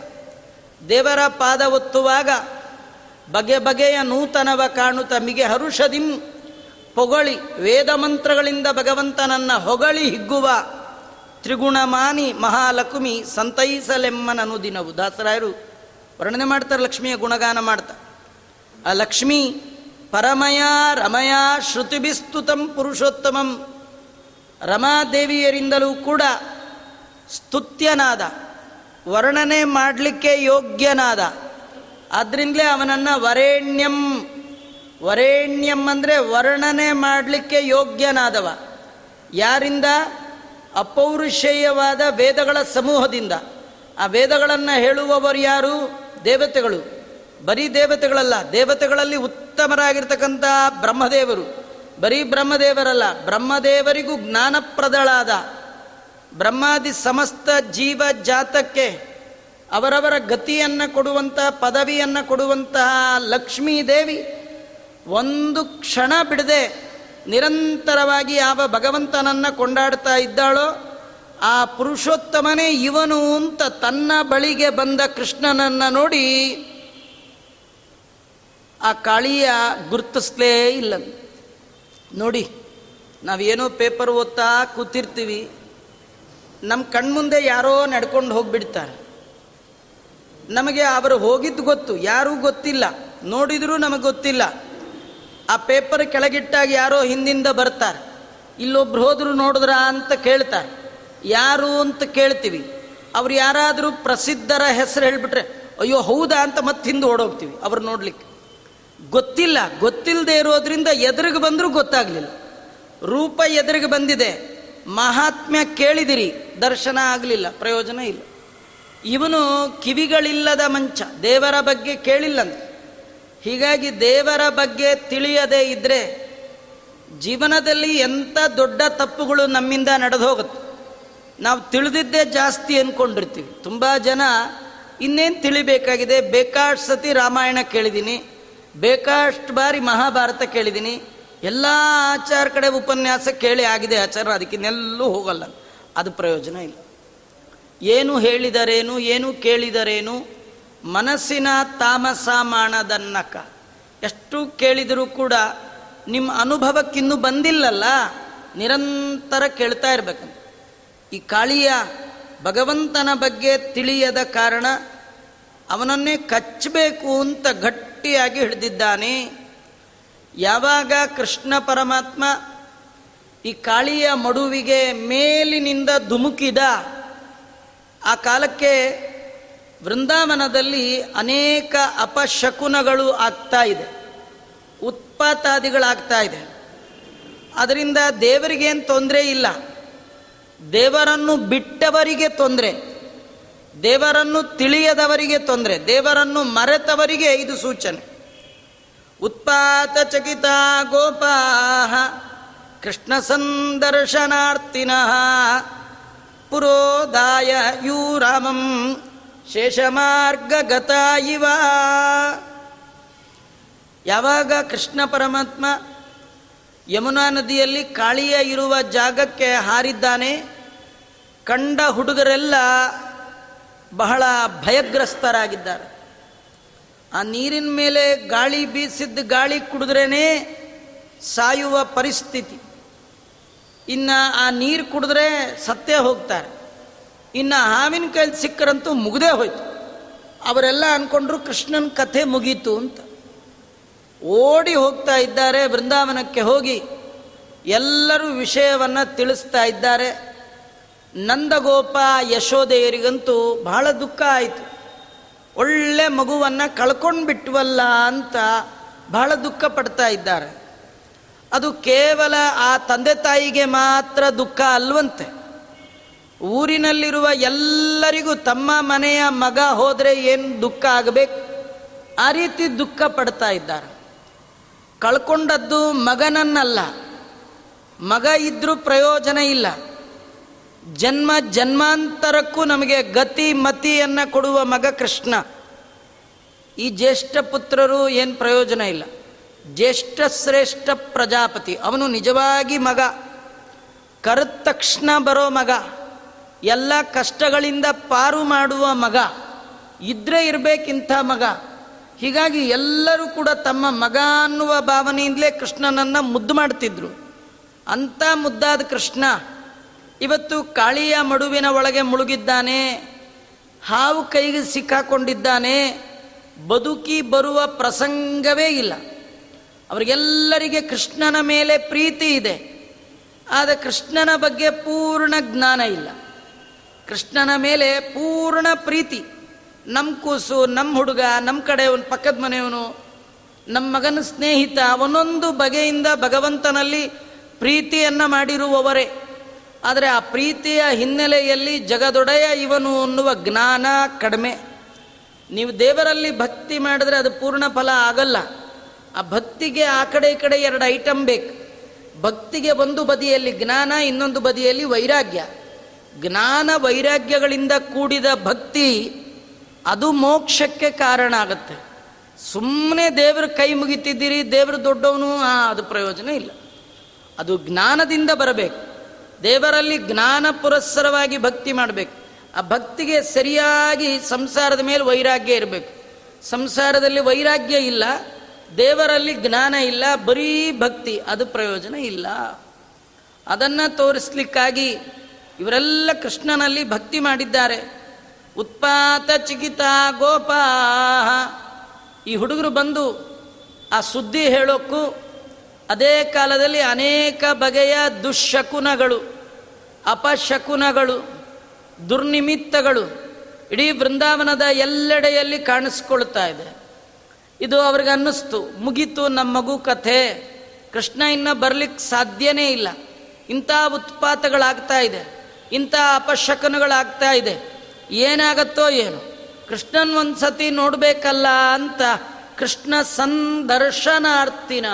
ದೇವರ ಪಾದ ಒತ್ತುವಾಗ ಬಗೆ ಬಗೆಯ ನೂತನವ ಕಾಣು ಮಿಗೆ ಹರುಷದಿಂ ಪೊಗಳಿ ವೇದ ಮಂತ್ರಗಳಿಂದ ಭಗವಂತನನ್ನ ಹೊಗಳಿ ಹಿಗ್ಗುವ ತ್ರಿಗುಣಮಾನಿ ಮಹಾಲಕ್ಷ್ಮಿ ಸಂತೈಸಲೆಮ್ಮನನು ದಿನವು. ದಾಸರಾಯರು ವರ್ಣನೆ ಮಾಡ್ತಾರೆ, ಲಕ್ಷ್ಮಿಯ ಗುಣಗಾನ ಮಾಡ್ತಾ. ಆ ಲಕ್ಷ್ಮಿ, ಪರಮಯ ರಮಯ ಶ್ರುತಿಭಿಸ್ತುತಂ ಪುರುಷೋತ್ತಮಂ. ರಮಾದೇವಿಯರಿಂದಲೂ ಕೂಡ ಸ್ತುತ್ಯನಾದ, ವರ್ಣನೆ ಮಾಡಲಿಕ್ಕೆ ಯೋಗ್ಯನಾದ. ಆದ್ರಿಂದಲೇ ಅವನನ್ನು ವರೇಣ್ಯಂ ವರೇಣ್ಯಂ ಅಂದರೆ ವರ್ಣನೆ ಮಾಡಲಿಕ್ಕೆ ಯೋಗ್ಯನಾದವ. ಯಾರಿಂದ? ಅಪೌರುಷೇಯವಾದ ವೇದಗಳ ಸಮೂಹದಿಂದ. ಆ ವೇದಗಳನ್ನು ಹೇಳುವವರು ಯಾರು? ದೇವತೆಗಳು. ಬರೀ ದೇವತೆಗಳಲ್ಲ, ದೇವತೆಗಳಲ್ಲಿ ಉತ್ತಮರಾಗಿರ್ತಕ್ಕಂಥ ಬ್ರಹ್ಮದೇವರು. ಬರೀ ಬ್ರಹ್ಮದೇವರಲ್ಲ, ಬ್ರಹ್ಮದೇವರಿಗೂ ಜ್ಞಾನಪ್ರದಳಾದ ಬ್ರಹ್ಮಾದಿ ಸಮಸ್ತ ಜೀವ ಜಾತಕ್ಕೆ ಅವರವರ ಗತಿಯನ್ನು ಕೊಡುವಂತಹ ಪದವಿಯನ್ನು ಕೊಡುವಂತಹ ಲಕ್ಷ್ಮೀ ದೇವಿ ಒಂದು ಕ್ಷಣ ಬಿಡದೆ ನಿರಂತರವಾಗಿ ಯಾವ ಭಗವಂತನನ್ನು ಕೊಂಡಾಡ್ತಾ ಇದ್ದಾಳೋ ಆ ಪುರುಷೋತ್ತಮನೇ ಇವನು ಅಂತ ತನ್ನ ಬಳಿಗೆ ಬಂದ ಕೃಷ್ಣನನ್ನು ನೋಡಿ ಆ ಕಾಳಿಯ ಗುರುತಿಸ್ಲೇ ಇಲ್ಲ. ನೋಡಿ, ನಾವೇನೋ ಪೇಪರ್ ಓದ್ತಾ ಕೂತಿರ್ತೀವಿ. ನಮ್ಮ ಕಣ್ಮುಂದೆ ಯಾರೋ ನಡ್ಕೊಂಡು ಹೋಗಿಬಿಡ್ತಾರೆ. ನಮಗೆ ಅವರು ಹೋಗಿದ್ದು ಗೊತ್ತು, ಯಾರೂ ಗೊತ್ತಿಲ್ಲ. ನೋಡಿದರೂ ನಮಗೆ ಗೊತ್ತಿಲ್ಲ. ಆ ಪೇಪರ್ ಕೆಳಗಿಟ್ಟಾಗ ಯಾರೋ ಹಿಂದಿಂದ ಬರ್ತಾರೆ. ಇಲ್ಲೊಬ್ರು ಹೋದ್ರು ನೋಡಿದ್ರ ಅಂತ ಕೇಳ್ತಾರೆ. ಯಾರು ಅಂತ ಕೇಳ್ತೀವಿ. ಅವ್ರು ಯಾರಾದರೂ ಪ್ರಸಿದ್ಧರ ಹೆಸರು ಹೇಳ್ಬಿಟ್ರೆ, ಅಯ್ಯೋ, ಹೌದಾ? ಅಂತ ಮತ್ತೆ ಹಿಂದೆ ಓಡೋಗ್ತೀವಿ ಅವ್ರು ನೋಡ್ಲಿಕ್ಕೆ. ಗೊತ್ತಿಲ್ಲ. ಗೊತ್ತಿಲ್ಲದೆ ಇರೋದ್ರಿಂದ ಎದುರಿಗೆ ಬಂದರೂ ಗೊತ್ತಾಗಲಿಲ್ಲ. ರೂಪ ಎದುರಿಗೆ ಬಂದಿದೆ. ಮಹಾತ್ಮ್ಯ ಕೇಳಿದಿರಿ. ದರ್ಶನ ಆಗಲಿಲ್ಲ. ಪ್ರಯೋಜನ ಇಲ್ಲ. ಇವನು ಕಿವಿಗಳಿಲ್ಲದ ಮಂಚ. ದೇವರ ಬಗ್ಗೆ ಕೇಳಿಲ್ಲಂತ. ಹೀಗಾಗಿ ದೇವರ ಬಗ್ಗೆ ತಿಳಿಯದೇ ಇದ್ದರೆ ಜೀವನದಲ್ಲಿ ಎಂಥ ದೊಡ್ಡ ತಪ್ಪುಗಳು ನಮ್ಮಿಂದ ನಡೆದು ಹೋಗುತ್ತೆ. ನಾವು ತಿಳಿದಿದ್ದೇ ಜಾಸ್ತಿ ಅಂದ್ಕೊಂಡಿರ್ತೀವಿ ತುಂಬ ಜನ ಇನ್ನೇನು ತಿಳಿಬೇಕಾಗಿದೆ? ಬೇಕಾಷ್ಟು ಸತಿ ರಾಮಾಯಣ ಕೇಳಿದ್ದೀನಿ ಬೇಕಾಷ್ಟು ಬಾರಿ ಮಹಾಭಾರತ ಕೇಳಿದ್ದೀನಿ ಎಲ್ಲ ಆಚಾರ ಕಡೆ ಉಪನ್ಯಾಸ ಕೇಳಿ ಆಗಿದೆ ಆಚಾರ ಅದಕ್ಕಿನ್ನೆಲ್ಲೂ ಹೋಗಲ್ಲ. ಅದು ಪ್ರಯೋಜನ ಇಲ್ಲ. ಏನು ಹೇಳಿದರೇನು, ಏನು ಕೇಳಿದರೇನು ಮನಸ್ಸಿನ ತಾಮಸ ಮಾಡದನ್ನಕ. ಎಷ್ಟು ಕೇಳಿದರೂ ಕೂಡ ನಿಮ್ಮ ಅನುಭವಕ್ಕಿನ್ನೂ ಬಂದಿಲ್ಲಲ್ಲ? ನಿರಂತರ ಕೇಳ್ತಾ ಇರಬೇಕು. ಈ ಕಾಳಿಯ ಭಗವಂತನ ಬಗ್ಗೆ ತಿಳಿಯದ ಕಾರಣ ಅವನನ್ನೇ ಕಚ್ಚಬೇಕು ಅಂತ ಗಟ್ಟಿಯಾಗಿ ಹಿಡಿದಿದ್ದಾನೆ. ಯಾವಾಗ ಕೃಷ್ಣ ಪರಮಾತ್ಮ ಈ ಕಾಳಿಯ ಮಡುವಿಗೆ ಮೇಲಿನಿಂದ ಧುಮುಕಿದ, ಆ ಕಾಲಕ್ಕೆ ವೃಂದಾವನದಲ್ಲಿ ಅನೇಕ ಅಪಶಕುನಗಳು ಆಗ್ತಾ ಇದೆ. ಉತ್ಪಾತಾದಿಗಳಾಗ್ತಾ ಇದೆ. ಅದರಿಂದ ದೇವರಿಗೇನು ತೊಂದರೆ ಇಲ್ಲ. ದೇವರನ್ನು ಬಿಟ್ಟವರಿಗೆ ತೊಂದರೆ. ದೇವರನ್ನು ತಿಳಿಯದವರಿಗೆ ತೊಂದರೆ. ದೇವರನ್ನು ಮರೆತವರಿಗೆ ಇದು ಸೂಚನೆ. ಉತ್ಪಾತ ಚಕಿತ ಗೋಪಾಹ ಕೃಷ್ಣ ಸಂದರ್ಶನಾರ್ಥಿನಃ ಪುರೋದಾಯ ಯೂ ರಾಮಂ ಶೇಷಮಾರ್ಗಗತ ಇವ ಯಾವಾಗ ಕೃಷ್ಣ ಪರಮಾತ್ಮ ಯಮುನಾ ನದಿಯಲ್ಲಿ ಕಾಳಿಯ ಇರುವ ಜಾಗಕ್ಕೆ ಹಾರಿದ್ದಾನೆ, ಕಂಡ ಹುಡುಗರೆಲ್ಲ ಬಹಳ ಭಯಗ್ರಸ್ತರಾಗಿದ್ದಾರೆ. ಆ ನೀರಿನ ಮೇಲೆ ಗಾಳಿ ಬೀಸಿದ್ದ ಗಾಳಿ ಕುಡಿದ್ರೇ ಸಾಯುವ ಪರಿಸ್ಥಿತಿ. ಇನ್ನು ಆ ನೀರು ಕುಡಿದ್ರೆ ಸತ್ತೇ ಹೋಗ್ತಾರೆ. ಇನ್ನು ಹಾವಿನ ಕೈಲಿ ಸಿಕ್ಕರಂತೂ ಮುಗದೇ ಹೋಯ್ತು. ಅವರೆಲ್ಲ ಅಂದ್ಕೊಂಡ್ರು ಕೃಷ್ಣನ ಕಥೆ ಮುಗೀತು ಅಂತ. ಓಡಿ ಹೋಗ್ತಾ ಇದ್ದಾರೆ, ಬೃಂದಾವನಕ್ಕೆ ಹೋಗಿ ಎಲ್ಲರೂ ವಿಷಯವನ್ನು ತಿಳಿಸ್ತಾ ಇದ್ದಾರೆ. ನಂದಗೋಪ ಯಶೋದೆಯರಿಗಂತೂ ಬಹಳ ದುಃಖ ಆಯಿತು. ಒಳ್ಳೆ ಮಗುವನ್ನು ಕಳ್ಕೊಂಡು ಬಿಟ್ವಲ್ಲ ಅಂತ ಬಹಳ ದುಃಖ ಪಡ್ತಾ ಇದ್ದಾರೆ. ಅದು ಕೇವಲ ಆ ತಂದೆ ತಾಯಿಗೆ ಮಾತ್ರ ದುಃಖ ಅಲ್ವಂತೆ. ಊರಿನಲ್ಲಿರುವ ಎಲ್ಲರಿಗೂ ತಮ್ಮ ಮನೆಯ ಮಗ ಹೋದರೆ ಏನು ದುಃಖ ಆಗಬೇಕು? ಆ ರೀತಿ ದುಃಖ ಪಡ್ತಾ ಇದ್ದಾರೆ. ಕಳ್ಕೊಂಡದ್ದು ಮಗನನ್ನಲ್ಲ. ಮಗ ಇದ್ರೂ ಪ್ರಯೋಜನ ಇಲ್ಲ. ಜನ್ಮ ಜನ್ಮಾಂತರಕ್ಕೂ ನಮಗೆ ಗತಿ ಮತಿಯನ್ನು ಕೊಡುವ ಮಗ ಕೃಷ್ಣ. ಈ ಜ್ಯೇಷ್ಠ ಪುತ್ರರು ಏನು ಪ್ರಯೋಜನ ಇಲ್ಲ. ಜ್ಯೇಷ್ಠ ಶ್ರೇಷ್ಠ ಪ್ರಜಾಪತಿ. ಅವನು ನಿಜವಾಗಿ ಮಗ. ಕರೆದ ತಕ್ಷಣ ಬರೋ ಮಗ. ಎಲ್ಲ ಕಷ್ಟಗಳಿಂದ ಪಾರು ಮಾಡುವ ಮಗ, ಇದ್ರೆ ಇರಬೇಕಿಂಥ ಮಗ. ಹೀಗಾಗಿ ಎಲ್ಲರೂ ಕೂಡ ತಮ್ಮ ಮಗ ಅನ್ನುವ ಭಾವನೆಯಿಂದಲೇ ಕೃಷ್ಣನನ್ನು ಮುದ್ದು ಮಾಡ್ತಿದ್ರು. ಅಂಥ ಮುದ್ದಾದ ಕೃಷ್ಣ ಇವತ್ತು ಕಾಳಿಯ ಮಡುವಿನ ಒಳಗೆ ಮುಳುಗಿದ್ದಾನೆ, ಹಾವು ಕೈಗೆ ಸಿಕ್ಕಾಕೊಂಡಿದ್ದಾನೆ, ಬದುಕಿ ಬರುವ ಪ್ರಸಂಗವೇ ಇಲ್ಲ. ಅವರಿಗೆಲ್ಲರಿಗೆ ಕೃಷ್ಣನ ಮೇಲೆ ಪ್ರೀತಿ ಇದೆ. ಆದರೆ ಕೃಷ್ಣನ ಬಗ್ಗೆ ಪೂರ್ಣ ಜ್ಞಾನ ಇಲ್ಲ. ಕೃಷ್ಣನ ಮೇಲೆ ಪೂರ್ಣ ಪ್ರೀತಿ. ನಮ್ಮ ಕೂಸು ನಮ್ಮ ಹುಡುಗ ನಮ್ಮ ಕಡೆ ಒಂದು ಪಕ್ಕದ ಮನೆಯವನು ನಮ್ಮ ಮಗನ ಸ್ನೇಹಿತ, ಅವನೊಂದು ಬಗೆಯಿಂದ ಭಗವಂತನಲ್ಲಿ ಪ್ರೀತಿಯನ್ನು ಮಾಡಿರುವವರೇ. ಆದರೆ ಆ ಪ್ರೀತಿಯ ಹಿನ್ನೆಲೆಯಲ್ಲಿ ಜಗದೊಡೆಯ ಇವನು ಅನ್ನುವ ಜ್ಞಾನ ಕಡಿಮೆ. ನೀವು ದೇವರಲ್ಲಿ ಭಕ್ತಿ ಮಾಡಿದ್ರೆ ಅದು ಪೂರ್ಣ ಫಲ ಆಗಲ್ಲ. ಆ ಭಕ್ತಿಗೆ ಆ ಕಡೆ ಈ ಕಡೆ ಎರಡು ಐಟಮ್ ಬೇಕು. ಭಕ್ತಿಗೆ ಒಂದು ಬದಿಯಲ್ಲಿ ಜ್ಞಾನ, ಇನ್ನೊಂದು ಬದಿಯಲ್ಲಿ ವೈರಾಗ್ಯ. ಜ್ಞಾನ ವೈರಾಗ್ಯಗಳಿಂದ ಕೂಡಿದ ಭಕ್ತಿ ಅದು ಮೋಕ್ಷಕ್ಕೆ ಕಾರಣ ಆಗುತ್ತೆ. ಸುಮ್ಮನೆ ದೇವರ ಕೈ ಮುಗಿತಿದ್ದೀರಿ, ದೇವರು ದೊಡ್ಡವನು ಅದು ಪ್ರಯೋಜನ ಇಲ್ಲ. ಅದು ಜ್ಞಾನದಿಂದ ಬರಬೇಕು. ದೇವರಲ್ಲಿ ಜ್ಞಾನ ಪುರಸ್ಸರವಾಗಿ ಭಕ್ತಿ ಮಾಡಬೇಕು. ಆ ಭಕ್ತಿಗೆ ಸರಿಯಾಗಿ ಸಂಸಾರದ ಮೇಲೆ ವೈರಾಗ್ಯ ಇರಬೇಕು. ಸಂಸಾರದಲ್ಲಿ ವೈರಾಗ್ಯ ಇಲ್ಲ, ದೇವರಲ್ಲಿ ಜ್ಞಾನ ಇಲ್ಲ, ಬರೀ ಭಕ್ತಿ, ಅದು ಪ್ರಯೋಜನ ಇಲ್ಲ. ಅದನ್ನು ತೋರಿಸ್ಲಿಕ್ಕಾಗಿ ಇವರೆಲ್ಲ ಕೃಷ್ಣನಲ್ಲಿ ಭಕ್ತಿ ಮಾಡಿದ್ದಾರೆ. ಉತ್ಪಾತ ಚಿಕಿತ ಗೋಪ. ಈ ಹುಡುಗರು ಬಂದು ಆ ಸುದ್ದಿ ಹೇಳೋಕ್ಕೂ ಅದೇ ಕಾಲದಲ್ಲಿ ಅನೇಕ ಬಗೆಯ ದುಶ್ಶಕುನಗಳು ಅಪಶಕುನಗಳು, ದುರ್ನಿಮಿತ್ತಗಳು ಇಡೀ ಬೃಂದಾವನದ ಎಲ್ಲೆಡೆಯಲ್ಲಿ ಕಾಣಿಸ್ಕೊಳ್ತಾ ಇದೆ. ಇದು ಅವ್ರಿಗೆ ಅನ್ನಿಸ್ತು, ಮುಗೀತು ನಮ್ಮ ಮಗು ಕಥೆ. ಕೃಷ್ಣ ಇನ್ನ ಬರ್ಲಿಕ್ಕೆ ಸಾಧ್ಯನೇ ಇಲ್ಲ. ಇಂಥ ಉತ್ಪಾತಗಳಾಗ್ತಾ ಇದೆ. ಇಂಥ ಅಪಶಕನಗಳಾಗ್ತಾ ಇದೆ. ಏನಾಗತ್ತೋ ಏನು. ಕೃಷ್ಣನ್ ಒಂದ್ಸತಿ ನೋಡಬೇಕಲ್ಲ ಅಂತ ಕೃಷ್ಣ ಸಂದರ್ಶನಾರ್ಥಿನ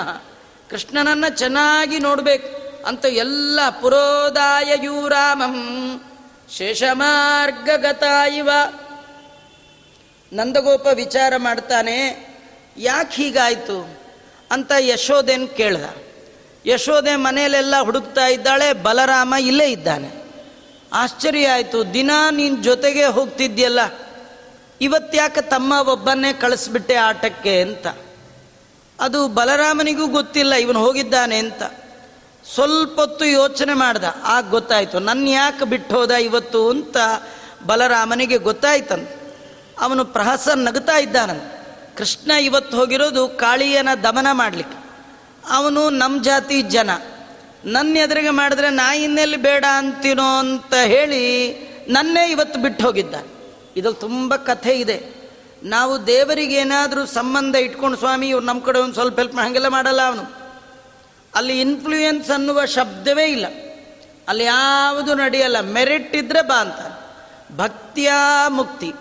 ಕೃಷ್ಣನನ್ನ ಚೆನ್ನಾಗಿ ನೋಡ್ಬೇಕು. ಅಂತ ಎಲ್ಲ ಪುರೋದಾಯಯೂರಾಮಂ ಶೇಷಮಾರ್ಗಗತ ಇವ ನಂದಗೋಪ ವಿಚಾರ ಮಾಡ್ತಾನೆ, ಯಾಕೆ ಹೀಗಾಯ್ತು? ಅಂತ ಯಶೋಧೆನ್ ಕೇಳ್ದ. ಯಶೋದೆ ಮನೆಯಲ್ಲೆಲ್ಲ ಹುಡುಕ್ತಾ ಇದ್ದಾಳೆ, ಬಲರಾಮ ಇಲ್ಲೇ ಇದ್ದಾನೆ. ಆಶ್ಚರ್ಯ ಆಯಿತು, ದಿನ ನೀನು ಜೊತೆಗೆ ಹೋಗ್ತಿದ್ಯಲ್ಲ ಇವತ್ತ್ಯಾಕೆ ತಮ್ಮ ಒಬ್ಬನ್ನೇ ಕಳಿಸ್ಬಿಟ್ಟೆ ಆಟಕ್ಕೆ ಅಂತ. ಅದು ಬಲರಾಮನಿಗೂ ಗೊತ್ತಿಲ್ಲ, ಇವನು ಹೋಗಿದ್ದಾನೆ ಅಂತ. ಸ್ವಲ್ಪ ಹೊತ್ತು ಯೋಚನೆ ಮಾಡ್ದ, ಆಗ ಗೊತ್ತಾಯಿತು ನನ್ನ ಯಾಕೆ ಬಿಟ್ಟು ಹೋದ ಇವತ್ತು ಅಂತ ಬಲರಾಮನಿಗೆ ಗೊತ್ತಾಯ್ತಂತ ಅವನು ಪ್ರಹಸ ನಗುತ್ತಾ ಇದ್ದಾನಂತ ಕೃಷ್ಣ ಇವತ್ತು ಹೋಗಿರೋದು ಕಾಳಿಯನ ದಮನ ಮಾಡಲಿಕ್ಕೆ. ಅವನು ನಮ್ಮ ಜಾತಿ ಜನ. ನನ್ನ ಎದುರಿಗೆ ಮಾಡಿದ್ರೆ ನಾ ಇನ್ನೆಲ್ಲಿ ಬೇಡ ಅಂತೀನೋ ಅಂತ ಹೇಳಿ ನನ್ನೇ ಇವತ್ತು ಬಿಟ್ಟು ಹೋಗಿದ್ದ. ಇದ್ರಲ್ಲಿ ತುಂಬ ಕಥೆ ಇದೆ. ನಾವು ದೇವರಿಗೆ ಏನಾದರೂ ಸಂಬಂಧ ಇಟ್ಕೊಂಡು ಸ್ವಾಮಿ, ಇವ್ರು ನಮ್ಮ ಕಡೆ ಒಂದು ಸ್ವಲ್ಪ ಹೆಲ್ಪ್ ಹಾಗೆಲ್ಲ ಮಾಡಲ್ಲ ಅವನು. ಅಲ್ಲಿ ಇನ್ಫ್ಲೂಯೆನ್ಸ್ ಅನ್ನುವ ಶಬ್ದವೇ ಇಲ್ಲ. ಅಲ್ಲಿ ಯಾವುದು ನಡೆಯಲ್ಲ. ಮೆರಿಟ್ ಇದ್ರೆ ಬಾ ಅಂತ. ಭಕ್ತಿಯ ಮುಕ್ತಿ.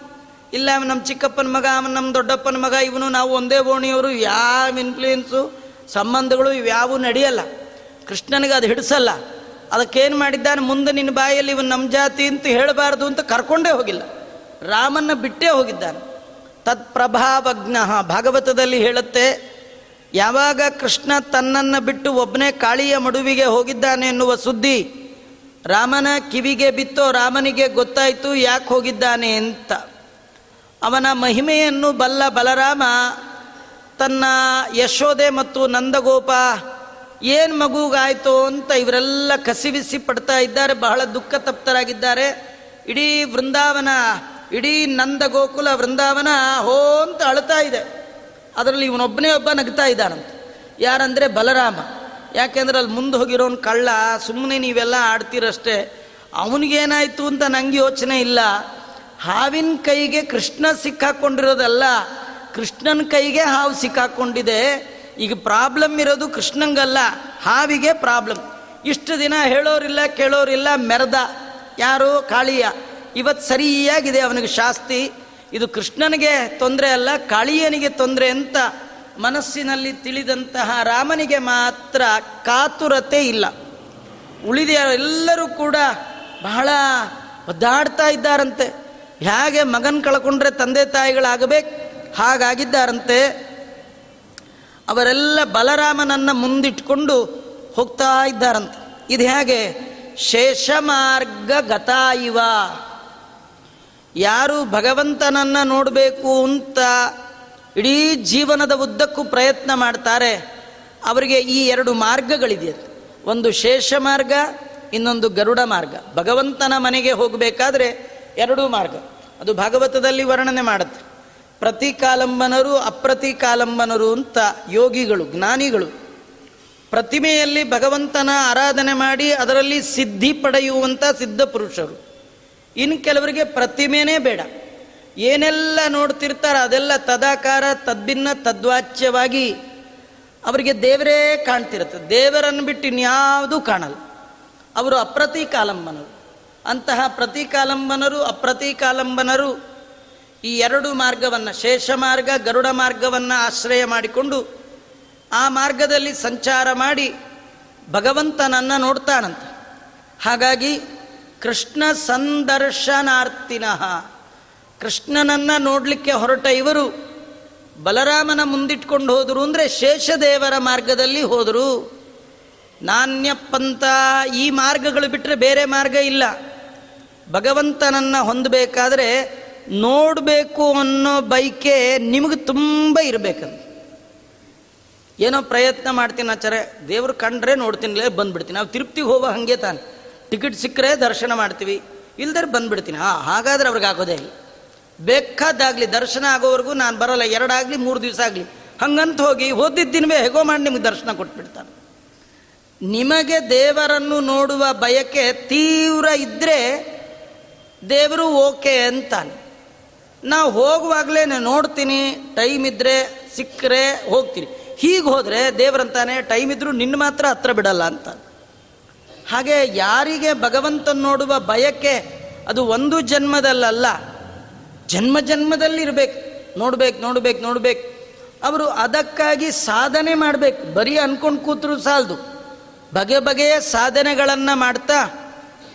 ಇಲ್ಲ ನಮ್ಮ ಚಿಕ್ಕಪ್ಪನ ಮಗ ನಮ್ಮ ದೊಡ್ಡಪ್ಪನ ಮಗ, ಇವನು ನಾವು ಒಂದೇ ಓಣಿಯವರು ಯಾವ ಇನ್ಫ್ಲೂಯೆನ್ಸು ಸಂಬಂಧಗಳು ಇವ್ಯಾವು ನಡೆಯಲ್ಲ. ಕೃಷ್ಣನಿಗೆ ಅದು ಹಿಡಿಸಲ್ಲ. ಅದಕ್ಕೇನು ಮಾಡಿದ್ದಾನೆ? ಮುಂದೆ ನಿನ್ನ ಬಾಯಲ್ಲಿ ಇವನು ನಮ್ಮ ಜಾತಿ ಅಂತ ಹೇಳಬಾರ್ದು ಅಂತ ಕರ್ಕೊಂಡೇ ಹೋಗಿಲ್ಲ. ರಾಮನ ಬಿಟ್ಟೇ ಹೋಗಿದ್ದಾನೆ. ತತ್ಪ್ರಭಾವಜ್ಞ ಭಾಗವತದಲ್ಲಿ ಹೇಳುತ್ತೆ, ಯಾವಾಗ ಕೃಷ್ಣ ತನ್ನನ್ನು ಬಿಟ್ಟು ಒಬ್ಬನೇ ಕಾಳಿಯ ಮಡುವಿಗೆ ಹೋಗಿದ್ದಾನೆ ಎನ್ನುವ ಸುದ್ದಿ, ರಾಮನ ಕಿವಿಗೆ ಬಿತ್ತೋ ರಾಮನಿಗೆ ಗೊತ್ತಾಯಿತು, ಯಾಕೆ ಹೋಗಿದ್ದಾನೆ ಅಂತ. ಅವನ ಮಹಿಮೆಯನ್ನು ಬಲ್ಲ ಬಲರಾಮ, ತನ್ನ ಯಶೋದೆ ಮತ್ತು ನಂದಗೋಪ ಏನು ಮಗುಗಾಯ್ತು ಅಂತ ಇವರೆಲ್ಲ ಕಸಿವಿಸಿ ಪಡ್ತಾ ಇದ್ದಾರೆ, ಬಹಳ ದುಃಖ ತಪ್ತರಾಗಿದ್ದಾರೆ. ಇಡೀ ವೃಂದಾವನ, ಇಡೀ ನಂದ ಗೋಕುಲ ವೃಂದಾವನ ಹೋ ಅಂತ ಅಳ್ತಾ ಇದೆ. ಅದರಲ್ಲಿ ಇವನೊಬ್ಬನೇ ಒಬ್ಬ ನಗ್ತಾ ಇದ್ದಾನಂತ. ಯಾರಂದರೆ ಬಲರಾಮ. ಯಾಕೆಂದ್ರೆ ಅಲ್ಲಿ ಮುಂದೆ ಹೋಗಿರೋನ್ ಕಳ್ಳ ಸುಮ್ಮನೆ ನೀವೆಲ್ಲ ಆಡ್ತೀರಷ್ಟೇ. ಅವನಿಗೇನಾಯ್ತು ಅಂತ ನಂಗೆ ಯೋಚನೆ ಇಲ್ಲ. ಹಾವಿನ ಕೈಗೆ ಕೃಷ್ಣ ಸಿಕ್ಕಾಕೊಂಡಿರೋದಲ್ಲ, ಕೃಷ್ಣನ ಕೈಗೆ ಹಾವು ಸಿಕ್ಕಾಕೊಂಡಿದೆ. ಈಗ ಪ್ರಾಬ್ಲಮ್ ಇರೋದು ಕೃಷ್ಣಂಗಲ್ಲ, ಹಾವಿಗೆ ಪ್ರಾಬ್ಲಮ್. ಇಷ್ಟು ದಿನ ಹೇಳೋರಿಲ್ಲ, ಕೇಳೋರಿಲ್ಲ, ಮೆರೆದ. ಯಾರು ಕಾಳಿಯ. ಇವತ್ತು ಸರಿಯಾಗಿದೆ ಅವನಿಗೆ ಶಾಸ್ತಿ. ಇದು ಕೃಷ್ಣನಿಗೆ ತೊಂದರೆ ಅಲ್ಲ, ಕಾಳಿಯನಿಗೆ ತೊಂದರೆ ಅಂತ ಮನಸ್ಸಿನಲ್ಲಿ ತಿಳಿದಂತಹ ರಾಮನಿಗೆ ಮಾತ್ರ ಕಾತುರತೆ ಇಲ್ಲ. ಉಳಿದ ಎಲ್ಲರೂ ಕೂಡ ಬಹಳ ಒದ್ದಾಡ್ತಾ ಇದ್ದಾರಂತೆ. ಹೇಗೆ ಮಗನ್ ಕಳ್ಕೊಂಡ್ರೆ ತಂದೆ ತಾಯಿಗಳಾಗಬೇಕು, ಹಾಗಾಗಿದ್ದಾರಂತೆ. ಅವರೆಲ್ಲ ಬಲರಾಮನನ್ನು ಮುಂದಿಟ್ಕೊಂಡು ಹೋಗ್ತಾ ಇದ್ದಾರಂತೆ. ಇದು ಹೇಗೆ? ಶೇಷ ಮಾರ್ಗ ಇವ. ಯಾರು ಭಗವಂತನನ್ನ ನೋಡಬೇಕು ಅಂತ ಇಡೀ ಜೀವನದ ಉದ್ದಕ್ಕೂ ಪ್ರಯತ್ನ ಮಾಡ್ತಾರೆ. ಅವರಿಗೆ ಈ ಎರಡು ಮಾರ್ಗಗಳಿದೆ. ಒಂದು ಶೇಷ ಮಾರ್ಗ ಇನ್ನೊಂದು ಗರುಡ ಮಾರ್ಗ. ಭಗವಂತನ ಮನೆಗೆ ಹೋಗಬೇಕಾದ್ರೆ ಎರಡೂ ಮಾರ್ಗ. ಅದು ಭಾಗವತದಲ್ಲಿ ವರ್ಣನೆ ಮಾಡುತ್ತೆ. ಪ್ರತಿಕಾಲಂಬನರು ಅಪ್ರತಿಕಾಲಂಬನರು ಅಂತ ಯೋಗಿಗಳು, ಜ್ಞಾನಿಗಳು. ಪ್ರತಿಮೆಯಲ್ಲಿ ಭಗವಂತನ ಆರಾಧನೆ ಮಾಡಿ ಅದರಲ್ಲಿ ಸಿದ್ಧಿ ಪಡೆಯುವಂಥ ಸಿದ್ಧ ಪುರುಷರು. ಇನ್ನು ಕೆಲವರಿಗೆ ಪ್ರತಿಮೆನೇ ಬೇಡ. ಏನೆಲ್ಲ ನೋಡ್ತಿರ್ತಾರೆ ಅದೆಲ್ಲ ತದಾಕಾರ, ತದ್ಭಿನ್ನ, ತದ್ವಾಚ್ಯವಾಗಿ ಅವರಿಗೆ ದೇವರೇ ಕಾಣ್ತಿರುತ್ತೆ. ದೇವರನ್ನು ಬಿಟ್ಟು ಇನ್ಯಾವುದೂ ಕಾಣಲ್ಲ. ಅವರು ಅಪ್ರತಿಕಾಲಂಬನರು. ಅಂತಹ ಪ್ರತಿಕಾಲಂಬನರು ಅಪ್ರತಿಕಾಲಂಬನರು ಈ ಎರಡು ಮಾರ್ಗವನ್ನು, ಶೇಷ ಮಾರ್ಗ, ಗರುಡ ಮಾರ್ಗವನ್ನು ಆಶ್ರಯ ಮಾಡಿಕೊಂಡು ಆ ಮಾರ್ಗದಲ್ಲಿ ಸಂಚಾರ ಮಾಡಿ ಭಗವಂತನನ್ನು ನೋಡ್ತಾನಂತ. ಹಾಗಾಗಿ ಕೃಷ್ಣ ಸಂದರ್ಶನಾರ್ಥಿನಃ ಕೃಷ್ಣನನ್ನು ನೋಡಲಿಕ್ಕೆ ಹೊರಟ ಇವರು ಬಲರಾಮನ ಮುಂದಿಟ್ಕೊಂಡು ಹೋದರು ಅಂದರೆ ಶೇಷದೇವರ ಮಾರ್ಗದಲ್ಲಿ ಹೋದರು. ನಾಣ್ಯ ಪಂಥ ಈ ಮಾರ್ಗಗಳು ಬಿಟ್ಟರೆ ಬೇರೆ ಮಾರ್ಗ ಇಲ್ಲ. ಭಗವಂತನನ್ನು ಹೊಂದಬೇಕಾದ್ರೆ ನೋಡಬೇಕು ಅನ್ನೋ ಬೈಕೆ ನಿಮಗೆ ತುಂಬ ಇರಬೇಕಂತ ಏನೋ ಪ್ರಯತ್ನ ಮಾಡ್ತೀನಿ ಆಚಾರೆ ದೇವ್ರು ಕಂಡ್ರೆ ನೋಡ್ತೀನಿಲೇ, ಬಂದ್ಬಿಡ್ತೀನಿ. ನಾವು ತಿರುಪ್ತಿಗೆ ಹೋಗೋ ಹಾಗೆ ತಾನೆ. ಟಿಕೆಟ್ ಸಿಕ್ಕರೆ ದರ್ಶನ ಮಾಡ್ತೀವಿ ಇಲ್ದರೆ ಬಂದ್ಬಿಡ್ತೀನಿ. ಹಾಂ, ಹಾಗಾದ್ರೆ ಅವ್ರಿಗೆ ಆಗೋದೇ ಇಲ್ಲ. ಬೇಕಾದಾಗಲಿ ದರ್ಶನ ಆಗೋವರೆಗೂ ನಾನು ಬರೋಲ್ಲ, ಎರಡಾಗಲಿ, ಮೂರು ದಿವಸ ಆಗಲಿ. ಹಂಗಂತ ಹೋಗಿ ಓದಿದ್ದಿನವೇ ಹೇಗೋ ಮಾಡಿ ನಿಮಗೆ ದರ್ಶನ ಕೊಟ್ಬಿಡ್ತಾನೆ ನಿಮಗೆ ದೇವರನ್ನು ನೋಡುವ ಬಯಕೆ ತೀವ್ರ ಇದ್ದರೆ ದೇವರು ಓಕೆ ಅಂತಾನೆ. ನಾವು ಹೋಗುವಾಗಲೇ ನೋಡ್ತೀನಿ, ಟೈಮ್ ಇದ್ದರೆ ಸಿಕ್ಕರೆ ಹೋಗ್ತೀನಿ. ಹೀಗೆ ಹೋದರೆ ದೇವರಂತಾನೆ ಟೈಮ್ ಇದ್ದರೂ ನಿನ್ನ ಮಾತ್ರ ಹತ್ರ ಬಿಡಲ್ಲ ಅಂತ. ಹಾಗೆ ಯಾರಿಗೆ ಭಗವಂತನ ನೋಡುವ ಬಯಕೆ ಅದು ಒಂದು ಜನ್ಮದಲ್ಲಲ್ಲ. ಜನ್ಮ ಜನ್ಮದಲ್ಲಿ ಇರಬೇಕು. ನೋಡ್ಬೇಕು ನೋಡ್ಬೇಕು ನೋಡ್ಬೇಕು. ಅವರು ಅದಕ್ಕಾಗಿ ಸಾಧನೆ ಮಾಡಬೇಕು. ಬರೀ ಅನ್ಕೊಂಡು ಕೂತರು ಸಾಲದು. ಬಗೆ ಬಗೆಯ ಸಾಧನೆಗಳನ್ನು ಮಾಡ್ತಾ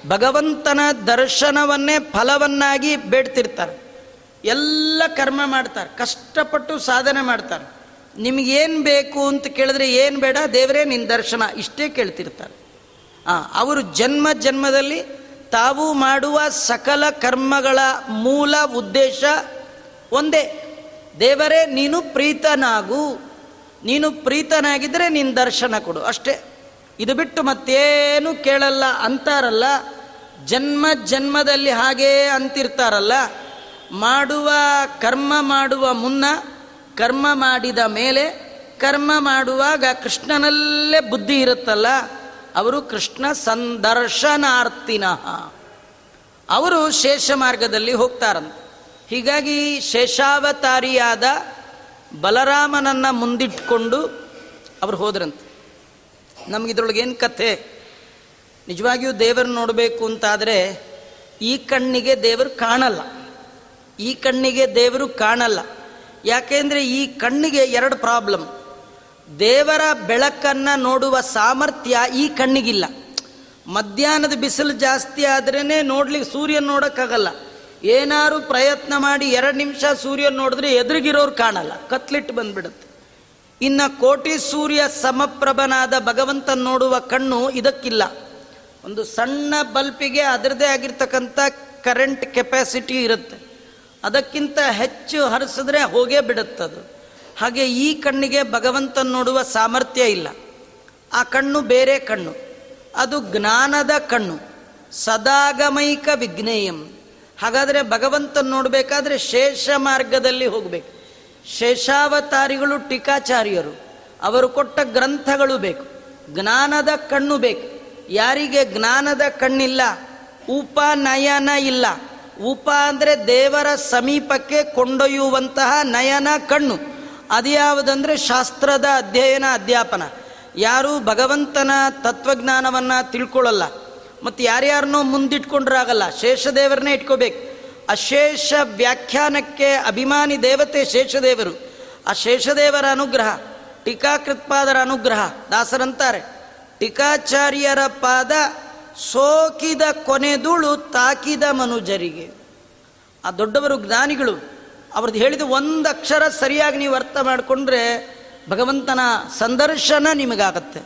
ಭಗವಂತನ ದರ್ಶನವನ್ನೇ ಫಲವನ್ನಾಗಿ ಬೇಡ್ತಿರ್ತಾರೆ. ಎಲ್ಲ ಕರ್ಮ ಮಾಡ್ತಾರೆ, ಕಷ್ಟಪಟ್ಟು ಸಾಧನೆ ಮಾಡ್ತಾರೆ. ನಿಮಗೇನು ಬೇಕು ಅಂತ ಕೇಳಿದ್ರೆ ಏನು ಬೇಡ, ದೇವರೇ ನಿನ್ನ ದರ್ಶನ, ಇಷ್ಟೇ ಕೇಳ್ತಿರ್ತಾರೆ. ಹಾಂ ಅವರು ಜನ್ಮ ಜನ್ಮದಲ್ಲಿ ತಾವು ಮಾಡುವ ಸಕಲ ಕರ್ಮಗಳ ಮೂಲ ಉದ್ದೇಶ ಒಂದೇ. ದೇವರೇ, ನೀನು ಪ್ರೀತನಾಗು. ನೀನು ಪ್ರೀತನಾಗಿದ್ದರೆ ನಿನ್ನ ದರ್ಶನ ಕೊಡು, ಅಷ್ಟೇ. ಇದು ಬಿಟ್ಟು ಮತ್ತೇನು ಕೇಳಲ್ಲ, ಅಂತಾರಲ್ಲ. ಜನ್ಮ ಜನ್ಮದಲ್ಲಿ ಹಾಗೇ ಅಂತಿರ್ತಾರಲ್ಲ. ಮಾಡುವ, ಕರ್ಮ ಮಾಡುವ ಮುನ್ನ, ಕರ್ಮ ಮಾಡಿದ ಮೇಲೆ, ಕರ್ಮ ಮಾಡುವಾಗ ಕೃಷ್ಣನಲ್ಲೇ ಬುದ್ಧಿ ಇರುತ್ತಲ್ಲ, ಅವರು ಕೃಷ್ಣ ಸಂದರ್ಶನಾರ್ಥಿನ ಅವರು ಶೇಷ ಮಾರ್ಗದಲ್ಲಿ ಹೋಗ್ತಾರಂತೆ. ಹೀಗಾಗಿ ಶೇಷಾವತಾರಿಯಾದ ಬಲರಾಮನನ್ನು ಮುಂದಿಟ್ಕೊಂಡು ಅವರು ಹೋದ್ರಂತೆ. ನಮಗಿದ್ರೊಳಗೇನು ಕಥೆ? ನಿಜವಾಗಿಯೂ ದೇವರು ನೋಡಬೇಕು ಅಂತಾದರೆ ಈ ಕಣ್ಣಿಗೆ ದೇವರು ಕಾಣಲ್ಲ. ಈ ಕಣ್ಣಿಗೆ ದೇವರು ಕಾಣಲ್ಲ. ಯಾಕೆಂದರೆ ಈ ಕಣ್ಣಿಗೆ ಎರಡು ಪ್ರಾಬ್ಲಮ್. ದೇವರ ಬೆಳಕನ್ನು ನೋಡುವ ಸಾಮರ್ಥ್ಯ ಈ ಕಣ್ಣಿಗಿಲ್ಲ. ಮಧ್ಯಾಹ್ನದ ಬಿಸಿಲು ಜಾಸ್ತಿ ಆದ್ರೇ ನೋಡ್ಲಿಕ್ಕೆ ಸೂರ್ಯನ ನೋಡೋಕ್ಕಾಗಲ್ಲ. ಏನಾರು ಪ್ರಯತ್ನ ಮಾಡಿ ಎರಡು ನಿಮಿಷ ಸೂರ್ಯನ ನೋಡಿದ್ರೆ ಎದುರಿಗಿರೋರು ಕಾಣಲ್ಲ. ಕತ್ಲಿಟ್ಟು ಬಂದ್ಬಿಡುತ್ತೆ. ಇನ್ನು ಕೋಟಿ ಸೂರ್ಯ ಸಮಪ್ರಭನಾದ ಭಗವಂತ ನೋಡುವ ಕಣ್ಣು ಇದಕ್ಕಿಲ್ಲ. ಒಂದು ಸಣ್ಣ ಬಲ್ಪಿಗೆ ಅದರದೇ ಆಗಿರ್ತಕ್ಕಂಥ ಕರೆಂಟ್ ಕೆಪಾಸಿಟಿ ಇರುತ್ತೆ. ಅದಕ್ಕಿಂತ ಹೆಚ್ಚು ಹರಿಸಿದ್ರೆ ಹೋಗೇ ಬಿಡುತ್ತದು. ಹಾಗೆ ಈ ಕಣ್ಣಿಗೆ ಭಗವಂತನ ನೋಡುವ ಸಾಮರ್ಥ್ಯ ಇಲ್ಲ. ಆ ಕಣ್ಣು ಬೇರೆ ಕಣ್ಣು. ಅದು ಜ್ಞಾನದ ಕಣ್ಣು. ಸದಾಗಮೈಕ ವಿಘ್ನೇಯಂ ಹಾಗಾದರೆ ಭಗವಂತನ ನೋಡಬೇಕಾದ್ರೆ ಶೇಷ ಮಾರ್ಗದಲ್ಲಿ ಹೋಗಬೇಕು. ಶೇಷಾವತಾರಿಗಳು ಟೀಕಾಚಾರ್ಯರು. ಅವರು ಕೊಟ್ಟ ಗ್ರಂಥಗಳು ಬೇಕು. ಜ್ಞಾನದ ಕಣ್ಣು ಬೇಕು. ಯಾರಿಗೆ ಜ್ಞಾನದ ಕಣ್ಣಿಲ್ಲ ಉಪನಯನ ಇಲ್ಲ. ಉಪ ಅಂದರೆ ದೇವರ ಸಮೀಪಕ್ಕೆ ಕೊಂಡೊಯ್ಯುವಂತಹ ನಯನ ಕಣ್ಣು. ಅದ್ಯಾವುದಂದ್ರೆ ಶಾಸ್ತ್ರದ ಅಧ್ಯಯನ, ಅಧ್ಯಾಪನ. ಯಾರು ಭಗವಂತನ ತತ್ವಜ್ಞಾನವನ್ನು ತಿಳ್ಕೊಳ್ಳಲ್ಲ. ಮತ್ತು ಯಾರ್ಯಾರನ್ನೋ ಮುಂದಿಟ್ಕೊಂಡ್ರಾಗಲ್ಲ. ಶೇಷದೇವರನ್ನೇ ಇಟ್ಕೋಬೇಕು. ಅಶೇಷ ವ್ಯಾಖ್ಯಾನಕ್ಕೆ ಅಭಿಮಾನಿ ದೇವತೆ ಶೇಷದೇವರು. ಆ ಶೇಷದೇವರ ಅನುಗ್ರಹ, ಟೀಕಾಕೃತ್ಪಾದರ ಅನುಗ್ರಹ ದಾಸರಂತಾರೆ. ಟೀಕಾಚಾರ್ಯರ ಪಾದ ಸೋಕಿದ ಕೊನೆದುಳು ತಾಕಿದ ಮನುಜರಿಗೆ. ಆ ದೊಡ್ಡವರು ಜ್ಞಾನಿಗಳು, ಅವ್ರದ್ದು ಹೇಳಿದ ಒಂದು ಅಕ್ಷರ ಸರಿಯಾಗಿ ನೀವು ಅರ್ಥ ಮಾಡಿಕೊಂಡ್ರೆ ಭಗವಂತನ ಸಂದರ್ಶನ ನಿಮಗಾಗತ್ತೆ.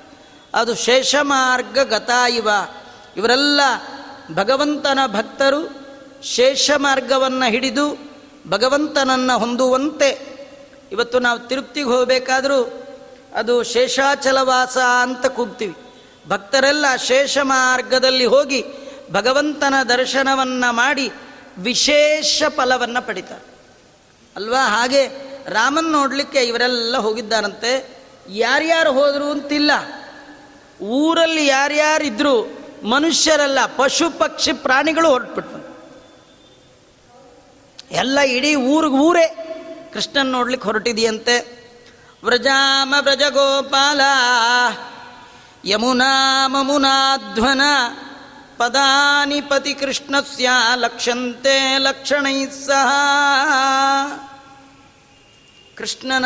ಅದು ಶೇಷ ಮಾರ್ಗ ಇವ. ಇವರೆಲ್ಲ ಭಗವಂತನ ಭಕ್ತರು, ಶೇಷ ಮಾರ್ಗವನ್ನು ಹಿಡಿದು ಭಗವಂತನನ್ನು ಹೊಂದುವಂತೆ. ಇವತ್ತು ನಾವು ತಿರುಪ್ತಿಗೆ ಹೋಗಬೇಕಾದರೂ ಅದು ಶೇಷಾಚಲವಾಸ ಅಂತ ಕೂಗ್ತೀವಿ. ಭಕ್ತರೆಲ್ಲ ಶೇಷ ಮಾರ್ಗದಲ್ಲಿ ಹೋಗಿ ಭಗವಂತನ ದರ್ಶನವನ್ನ ಮಾಡಿ ವಿಶೇಷ ಫಲವನ್ನು ಪಡಿತಾರೆ. ಅಲ್ವಾ? ಹಾಗೆ ರಾಮನ್ ನೋಡಲಿಕ್ಕೆ ಇವರೆಲ್ಲ ಹೋಗಿದ್ದಾರಂತೆ. ಯಾರ್ಯಾರು ಹೋದರು ಅಂತಿಲ್ಲ. ಊರಲ್ಲಿ ಯಾರ್ಯಾರಿದ್ರು ಮನುಷ್ಯರೆಲ್ಲ, ಪಶು, ಪಕ್ಷಿ, ಪ್ರಾಣಿಗಳು ಹೊರಟ್ಬಿಟ್ಟು ಎಲ್ಲ ಇಡೀ ಊರಿಗೆ ಊರೇ ಕೃಷ್ಣನ್ ನೋಡ್ಲಿಕ್ಕೆ ಹೊರಟಿದೆಯಂತೆ. ವ್ರಜಾಮ ವ್ರಜಗೋಪಾಲ ಯಮುನಾ ಮಮುನಾಧ್ವನ ಪದಾನಿ ಪತಿ ಕೃಷ್ಣಸ್ಯ ಲಕ್ಷಂತೆ ಲಕ್ಷಣೈ ಸಹ. ಕೃಷ್ಣನ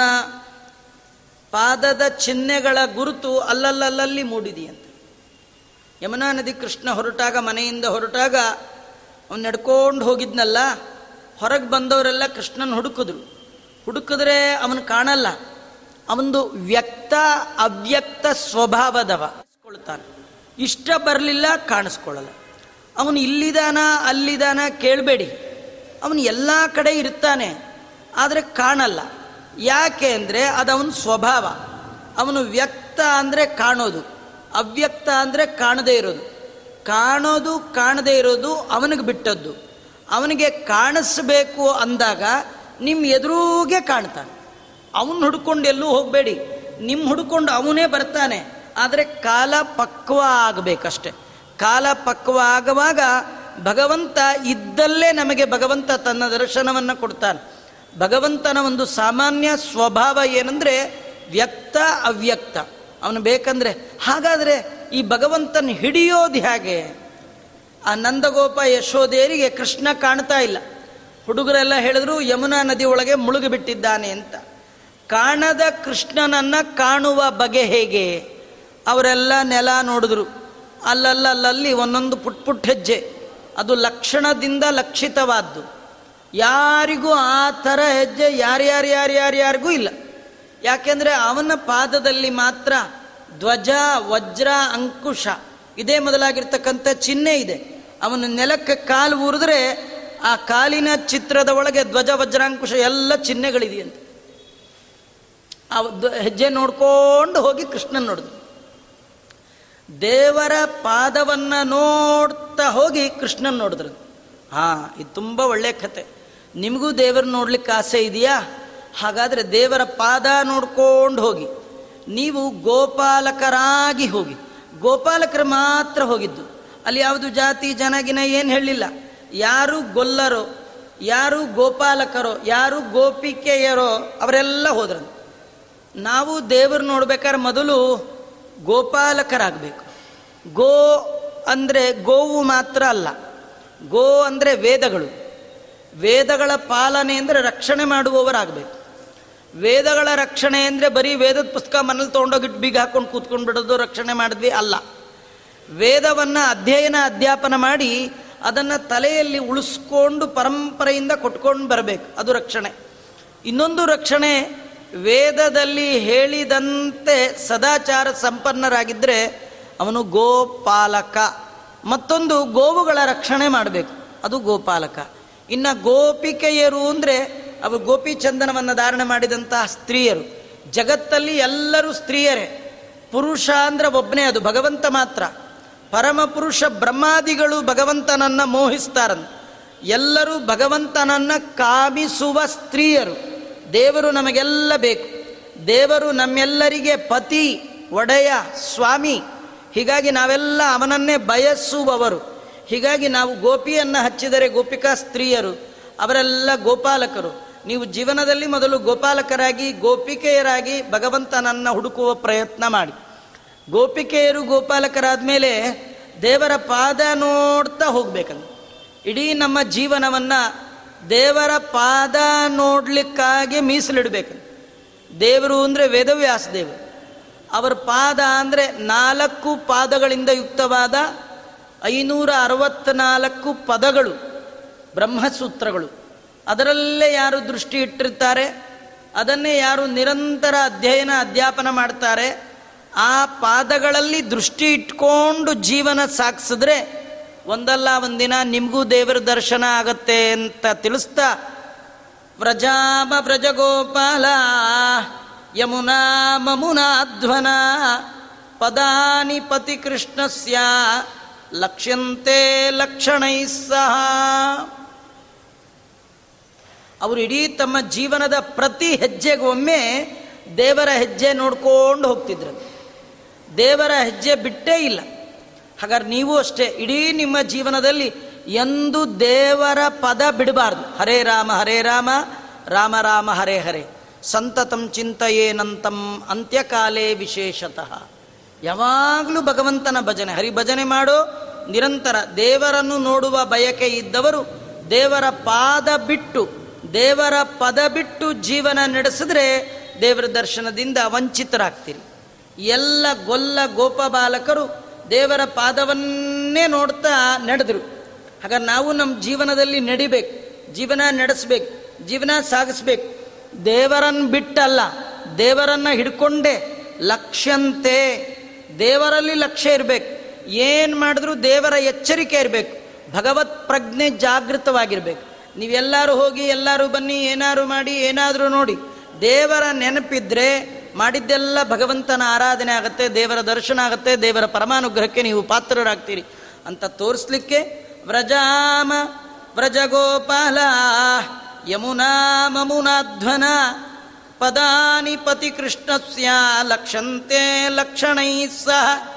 ಪಾದದ ಚಿಹ್ನೆಗಳ ಗುರುತು ಅಲ್ಲಲ್ಲಲ್ಲಿ ಮೂಡಿದೆಯಂತೆ. ಯಮುನಾ ನದಿ ಕೃಷ್ಣ ಹೊರಟಾಗ, ಮನೆಯಿಂದ ಹೊರಟಾಗ ಅವನು ನಡ್ಕೊಂಡು ಹೋಗಿದ್ನಲ್ಲ, ಹೊರಗೆ ಬಂದವರೆಲ್ಲ ಕೃಷ್ಣನ ಹುಡುಕಿದ್ರು. ಹುಡುಕಿದ್ರೆ ಅವನು ಕಾಣಲ್ಲ. ಅವನದು ವ್ಯಕ್ತ, ಅವ್ಯಕ್ತ ಸ್ವಭಾವದವ. ಕಾಣಿಸ್ಕೊಳ್ತಾನೆ. ಇಷ್ಟ ಬರಲಿಲ್ಲ ಕಾಣಿಸ್ಕೊಳ್ಳಲ್ಲ ಅವನು ಇಲ್ಲಿದಾನ, ಅಲ್ಲಿದಾನ ಕೇಳಬೇಡಿ. ಅವನು ಎಲ್ಲ ಕಡೆ ಇರ್ತಾನೆ, ಆದರೆ ಕಾಣಲ್ಲ. ಯಾಕೆ ಅಂದರೆ ಅದು ಅವನ ಸ್ವಭಾವ. ಅವನು ವ್ಯಕ್ತ ಅಂದರೆ ಕಾಣೋದು, ಅವ್ಯಕ್ತ ಅಂದರೆ ಕಾಣದೇ ಇರೋದು. ಕಾಣೋದು, ಕಾಣದೇ ಇರೋದು ಅವನಿಗೆ ಬಿಟ್ಟದ್ದು. ಅವನಿಗೆ ಕಾಣಿಸ್ಬೇಕು ಅಂದಾಗ ನಿಮ್ಮ ಎದುರಿಗೆ ಕಾಣ್ತಾನೆ. ಅವನು ಹುಡ್ಕೊಂಡು ಎಲ್ಲೂ ಹೋಗಬೇಡಿ. ನಿಮ್ಮ ಹುಡ್ಕೊಂಡು ಅವನೇ ಬರ್ತಾನೆ. ಆದರೆ ಕಾಲ ಪಕ್ವ ಆಗಬೇಕಷ್ಟೆ. ಕಾಲ ಪಕ್ವ ಆಗುವಾಗ ಭಗವಂತ ಇದ್ದಲ್ಲೇ ನಮಗೆ ಭಗವಂತ ತನ್ನ ದರ್ಶನವನ್ನು ಕೊಡ್ತಾನೆ. ಭಗವಂತನ ಒಂದು ಸಾಮಾನ್ಯ ಸ್ವಭಾವ ಏನಂದರೆ ವ್ಯಕ್ತ ಅವ್ಯಕ್ತ. ಅವನು ಬೇಕಂದ್ರೆ ಹಾಗಾದರೆ ಈ ಭಗವಂತನ ಹಿಡಿಯೋದು ಹೇಗೆ? ಆ ನಂದಗೋಪ ಯಶೋದೇರಿಗೆ ಕೃಷ್ಣ ಕಾಣ್ತಾ ಇಲ್ಲ. ಹುಡುಗರೆಲ್ಲ ಹೇಳಿದ್ರು, ಯಮುನಾ ನದಿ ಒಳಗೆ ಮುಳುಗಿಬಿಟ್ಟಿದ್ದಾನೆ ಅಂತ. ಕಾಣದ ಕೃಷ್ಣನನ್ನ ಕಾಣುವ ಬಗೆ ಹೇಗೆ? ಅವರೆಲ್ಲ ನೆಲ ನೋಡಿದ್ರು. ಅಲ್ಲಲ್ಲಲ್ಲಿ ಒಂದೊಂದು ಪುಟ್ ಪುಟ್ ಹೆಜ್ಜೆ. ಅದು ಲಕ್ಷಣದಿಂದ ಲಕ್ಷಿತವಾದ್ದು. ಯಾರಿಗೂ ಆ ಥರ ಹೆಜ್ಜೆ ಯಾರ್ಯಾರು ಯಾರ್ಯಾರ್ಯಾರಿಗೂ ಇಲ್ಲ. ಯಾಕೆಂದರೆ ಅವನ ಪಾದದಲ್ಲಿ ಮಾತ್ರ ಧ್ವಜ, ವಜ್ರ, ಅಂಕುಶ ಇದೇ ಮೊದಲಾಗಿರ್ತಕ್ಕಂಥ ಚಿಹ್ನೆ ಇದೆ. ಅವನು ನೆಲಕ್ಕೆ ಕಾಲು ಊರಿದ್ರೆ ಆ ಕಾಲಿನ ಚಿತ್ರದ ಒಳಗೆ ಧ್ವಜ ವಜ್ರಾಂಕುಶ ಎಲ್ಲ ಚಿಹ್ನೆಗಳಿದೆಯಂತೆ. ಆ ಹೆಜ್ಜೆ ನೋಡ್ಕೊಂಡು ಹೋಗಿ ಕೃಷ್ಣನ್ ನೋಡಿದ್ರು ದೇವರ ಪಾದವನ್ನು ನೋಡ್ತಾ ಹೋಗಿ ಕೃಷ್ಣನ್ ನೋಡಿದ್ರು. ಹಾ, ಇದು ತುಂಬ ಒಳ್ಳೆ ಕತೆ. ನಿಮಗೂ ದೇವರ ನೋಡ್ಲಿಕ್ಕೆ ಆಸೆ ಇದೆಯಾ? ಹಾಗಾದರೆ ದೇವರ ಪಾದ ನೋಡ್ಕೊಂಡು ಹೋಗಿ. ನೀವು ಗೋಪಾಲಕರಾಗಿ ಹೋಗಿ. ಗೋಪಾಲಕರು ಮಾತ್ರ ಹೋಗಿದ್ದು. ಅಲ್ಲಿ ಯಾವುದು ಜಾತಿ ಜನಗಿನ ಏನು ಹೇಳಿಲ್ಲ ಯಾರು ಗೊಲ್ಲರೋ, ಯಾರು ಗೋಪಾಲಕರೋ, ಯಾರು ಗೋಪಿಕೆಯರೋ ಅವರೆಲ್ಲ ಹೋದ್ರಂತ ನಾವು ದೇವರು ನೋಡ್ಬೇಕಾದ್ರೆ ಮೊದಲು ಗೋಪಾಲಕರಾಗಬೇಕು. ಗೋ ಅಂದರೆ ಗೋವು ಮಾತ್ರ ಅಲ್ಲ. ಗೋ ಅಂದರೆ ವೇದಗಳು. ವೇದಗಳ ಪಾಲನೆ ಅಂದರೆ ರಕ್ಷಣೆ ಮಾಡುವವರಾಗಬೇಕು. ವೇದಗಳ ರಕ್ಷಣೆ ಅಂದರೆ ಬರೀ ವೇದದ ಪುಸ್ತಕ ಮನೇಲಿ ತೊಗೊಂಡೋಗಿಟ್ಟು ಬೀಗ ಹಾಕೊಂಡು ಕೂತ್ಕೊಂಡು ಬಿಡೋದು ರಕ್ಷಣೆ ಮಾಡಿದ್ವಿ ಅಲ್ಲ. ವೇದವನ್ನು ಅಧ್ಯಯನ, ಅಧ್ಯಾಪನ ಮಾಡಿ ಅದನ್ನು ತಲೆಯಲ್ಲಿ ಉಳಿಸ್ಕೊಂಡು ಪರಂಪರೆಯಿಂದ ಕೊಟ್ಕೊಂಡು ಬರಬೇಕು. ಅದು ರಕ್ಷಣೆ. ಇನ್ನೊಂದು ರಕ್ಷಣೆ ವೇದದಲ್ಲಿ ಹೇಳಿದಂತೆ ಸದಾಚಾರ ಸಂಪನ್ನರಾಗಿದ್ದರೆ ಅವನು ಗೋಪಾಲಕ. ಮತ್ತೊಂದು ಗೋವುಗಳ ರಕ್ಷಣೆ ಮಾಡಬೇಕು. ಅದು ಗೋಪಾಲಕ. ಇನ್ನು ಗೋಪಿಕೆಯರು ಅಂದರೆ ಗೋಪಿ ಗೋಪಿಚಂದನವನ್ನು ಧಾರಣೆ ಮಾಡಿದಂತಹ ಸ್ತ್ರೀಯರು. ಜಗತ್ತಲ್ಲಿ ಎಲ್ಲರೂ ಸ್ತ್ರೀಯರೇ. ಪುರುಷ ಅಂದ್ರೆ ಒಬ್ಬನೇ ಅದು ಭಗವಂತ ಮಾತ್ರ. ಪರಮಪುರುಷ ಬ್ರಹ್ಮಾದಿಗಳು ಭಗವಂತನನ್ನ ಮೋಹಿಸ್ತಾರಂತ. ಎಲ್ಲರೂ ಭಗವಂತನನ್ನ ಕಾಮಿಸುವ ಸ್ತ್ರೀಯರು. ದೇವರು ನಮಗೆಲ್ಲ ಬೇಕು. ದೇವರು ನಮ್ಮೆಲ್ಲರಿಗೆ ಪತಿ, ಒಡೆಯ, ಸ್ವಾಮಿ. ಹೀಗಾಗಿ ನಾವೆಲ್ಲ ಅವನನ್ನೇ ಬಯಸುವವರು. ಹೀಗಾಗಿ ನಾವು ಗೋಪಿಯನ್ನು ಹಚ್ಚಿದರೆ ಗೋಪಿಕಾ ಸ್ತ್ರೀಯರು, ಅವರೆಲ್ಲ ಗೋಪಾಲಕರು. ನೀವು ಜೀವನದಲ್ಲಿ ಮೊದಲು ಗೋಪಾಲಕರಾಗಿ, ಗೋಪಿಕೆಯರಾಗಿ ಭಗವಂತನನ್ನ ಹುಡುಕುವ ಪ್ರಯತ್ನ ಮಾಡಿ. ಗೋಪಿಕೆಯರು ಗೋಪಾಲಕರಾದ ಮೇಲೆ ದೇವರ ಪಾದ ನೋಡ್ತಾ ಹೋಗ್ಬೇಕಂತ. ಇಡೀ ನಮ್ಮ ಜೀವನವನ್ನು ದೇವರ ಪಾದ ನೋಡ್ಲಿಕ್ಕಾಗಿ ಮೀಸಲಿಡಬೇಕು. ದೇವರು ಅಂದರೆ ವೇದವ್ಯಾಸ ದೇವರು. ಅವರ ಪಾದ ಅಂದರೆ ನಾಲ್ಕು ಪಾದಗಳಿಂದ ಯುಕ್ತವಾದ ಐನೂರ ಅರವತ್ನಾಲ್ಕು ಪದಗಳು, ಬ್ರಹ್ಮಸೂತ್ರಗಳು. ಅದರಲ್ಲೇ ಯಾರು ದೃಷ್ಟಿ ಇಟ್ಟಿರ್ತಾರೆ, ಅದನ್ನೇ ಯಾರು ನಿರಂತರ ಅಧ್ಯಯನ, ಅಧ್ಯಾಪನ ಮಾಡ್ತಾರೆ, ಆ ಪಾದಗಳಲ್ಲಿ ದೃಷ್ಟಿ ಇಟ್ಕೊಂಡು ಜೀವನ ಸಾಗಿಸಿದ್ರೆ ಒಂದಲ್ಲ, ಒಂದಿನ ನಿಮಗೂ ದೇವರ ದರ್ಶನ ಆಗತ್ತೆ ಅಂತ ತಿಳಿಸ್ತಾ ವ್ರಜಾಮ ವ್ರಜಗೋಪಾಲ, ಯಮುನಾ ಮಮುನಾಧ್ವನ ಪದಾನಿ ಪತಿ ಕೃಷ್ಣಸ್ಯ, ಲಕ್ಷ್ಯಂತೆ ಲಕ್ಷಣೈ ಸಹ. ಅವರು ಇಡೀ ತಮ್ಮ ಜೀವನದ ಪ್ರತಿ ಹೆಜ್ಜೆಗೊಮ್ಮೆ ದೇವರ ಹೆಜ್ಜೆ ನೋಡ್ಕೊಂಡು ಹೋಗ್ತಿದ್ರು. ದೇವರ ಹೆಜ್ಜೆ ಬಿಟ್ಟೇ ಇಲ್ಲ. ಹಾಗಾದ್ರೆ ನೀವು ಅಷ್ಟೇ, ಇಡೀ ನಿಮ್ಮ ಜೀವನದಲ್ಲಿ ಎಂದು ದೇವರ ಪದ ಬಿಡಬಾರ್ದು. ಹರೇ ರಾಮ ಹರೇ ರಾಮ ರಾಮ ರಾಮ, ಹರೇ ಹರೇ. ಸಂತತಂ ಚಿಂತೆಯೇನಂತಂ ಅಂತ್ಯಕಾಲೇ ವಿಶೇಷತಃ. ಯಾವಾಗಲೂ ಭಗವಂತನ ಭಜನೆ ಹರಿ ಭಜನೆ ಮಾಡೋ. ನಿರಂತರ ದೇವರನ್ನು ನೋಡುವ ಬಯಕೆ ಇದ್ದವರು ದೇವರ ಪಾದ ಬಿಟ್ಟು, ದೇವರ ಪದ ಬಿಟ್ಟು ಜೀವನ ನಡೆಸಿದ್ರೆ ದೇವರ ದರ್ಶನದಿಂದ ವಂಚಿತರಾಗ್ತೀರಿ. ಎಲ್ಲ ಗೊಲ್ಲ ಗೋಪ ಬಾಲಕರು ದೇವರ ಪಾದವನ್ನೇ ನೋಡ್ತಾ ನಡೆದ್ರು. ಹಾಗಾದ್ರೆ ನಾವು ನಮ್ಮ ಜೀವನದಲ್ಲಿ ನಡಿಬೇಕು, ಜೀವನ ನಡೆಸ್ಬೇಕು, ಜೀವನ ಸಾಗಿಸ್ಬೇಕು. ದೇವರನ್ನು ಬಿಟ್ಟಲ್ಲ, ದೇವರನ್ನ ಹಿಡ್ಕೊಂಡೆ ಲಕ್ಷ್ಯಂತೆ. ದೇವರಲ್ಲಿ ಲಕ್ಷ್ಯ ಇರಬೇಕು. ಏನು ಮಾಡಿದ್ರು ದೇವರ ಎಚ್ಚರಿಕೆ ಇರಬೇಕು. ಭಗವತ್ ಪ್ರಜ್ಞೆ ಜಾಗೃತವಾಗಿರ್ಬೇಕು. ನೀವೆಲ್ಲರೂ ಹೋಗಿ, ಎಲ್ಲರೂ ಬನ್ನಿ ಏನಾದರೂ ಮಾಡಿ, ಏನಾದರೂ ನೋಡಿ. ದೇವರ ನೆನಪಿದ್ರೆ ಮಾಡಿದ್ದೆಲ್ಲ ಭಗವಂತನ ಆರಾಧನೆ ಆಗುತ್ತೆ, ದೇವರ ದರ್ಶನ ಆಗುತ್ತೆ, ದೇವರ ಪರಮಾನುಗ್ರಹಕ್ಕೆ ನೀವು ಪಾತ್ರರಾಗ್ತೀರಿ. ಅಂತ ತೋರಿಸ್ಲಿಕ್ಕೆ ವ್ರಜಾಮ ವ್ರಜಗೋಪಾಲ, ಯಮುನಾ ಮಮುನಾಧ್ವನ, ಪದಾನಿ ಪತಿ ಕೃಷ್ಣಸ್ಯ ಲಕ್ಷಂತೆ ಲಕ್ಷಣೈ ಸಹ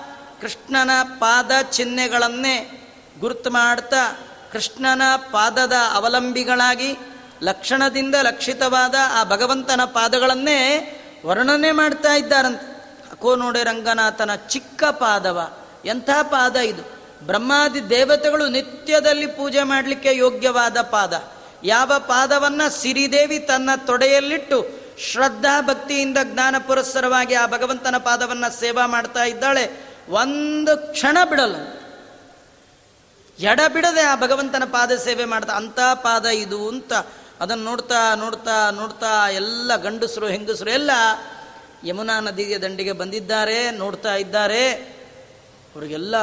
ಕೃಷ್ಣನ ಪಾದ ಚಿಹ್ನೆಗಳನ್ನೇ ಗುರುತು ಮಾಡ್ತಾ ಕೃಷ್ಣನ ಪಾದದ ಅವಲಂಬಿಗಳಾಗಿ ಲಕ್ಷಣದಿಂದ ಲಕ್ಷಿತವಾದ ಆ ಭಗವಂತನ ಪಾದಗಳನ್ನೇ ವರ್ಣನೆ ಮಾಡ್ತಾ ಇದ್ದಾರಂತ. ಅಕೋ ನೋಡೆ ರಂಗನಾಥನ ಚಿಕ್ಕ ಪಾದವ. ಎಂಥ ಪಾದ ಇದು? ಬ್ರಹ್ಮಾದಿ ದೇವತೆಗಳು ನಿತ್ಯದಲ್ಲಿ ಪೂಜೆ ಮಾಡಲಿಕ್ಕೆ ಯೋಗ್ಯವಾದ ಪಾದ. ಯಾವ ಪಾದವನ್ನ ಸಿರಿದೇವಿ ತನ್ನ ತೊಡೆಯಲ್ಲಿಟ್ಟು ಶ್ರದ್ಧಾ ಭಕ್ತಿಯಿಂದ ಜ್ಞಾನ ಪುರಸ್ಸರವಾಗಿ ಆ ಭಗವಂತನ ಪಾದವನ್ನ ಸೇವಾ ಮಾಡ್ತಾ ಇದ್ದಾಳೆ. ಒಂದು ಕ್ಷಣ ಬಿಡಲ್ಲ. ಎಡ ಬಿಡದೆ ಆ ಭಗವಂತನ ಪಾದ ಸೇವೆ ಮಾಡ್ತಾ ಅಂತ ಪಾದ ಇದು ಅಂತ ಅದನ್ನು ನೋಡ್ತಾ ನೋಡ್ತಾ ನೋಡ್ತಾ ಎಲ್ಲ ಗಂಡಸರು, ಹೆಂಗಸರು ಎಲ್ಲ ಯಮುನಾ ನದಿಗೆ ದಂಡಿಗೆ ಬಂದಿದ್ದಾರೆ, ನೋಡ್ತಾ ಇದ್ದಾರೆ. ಅವ್ರಿಗೆಲ್ಲ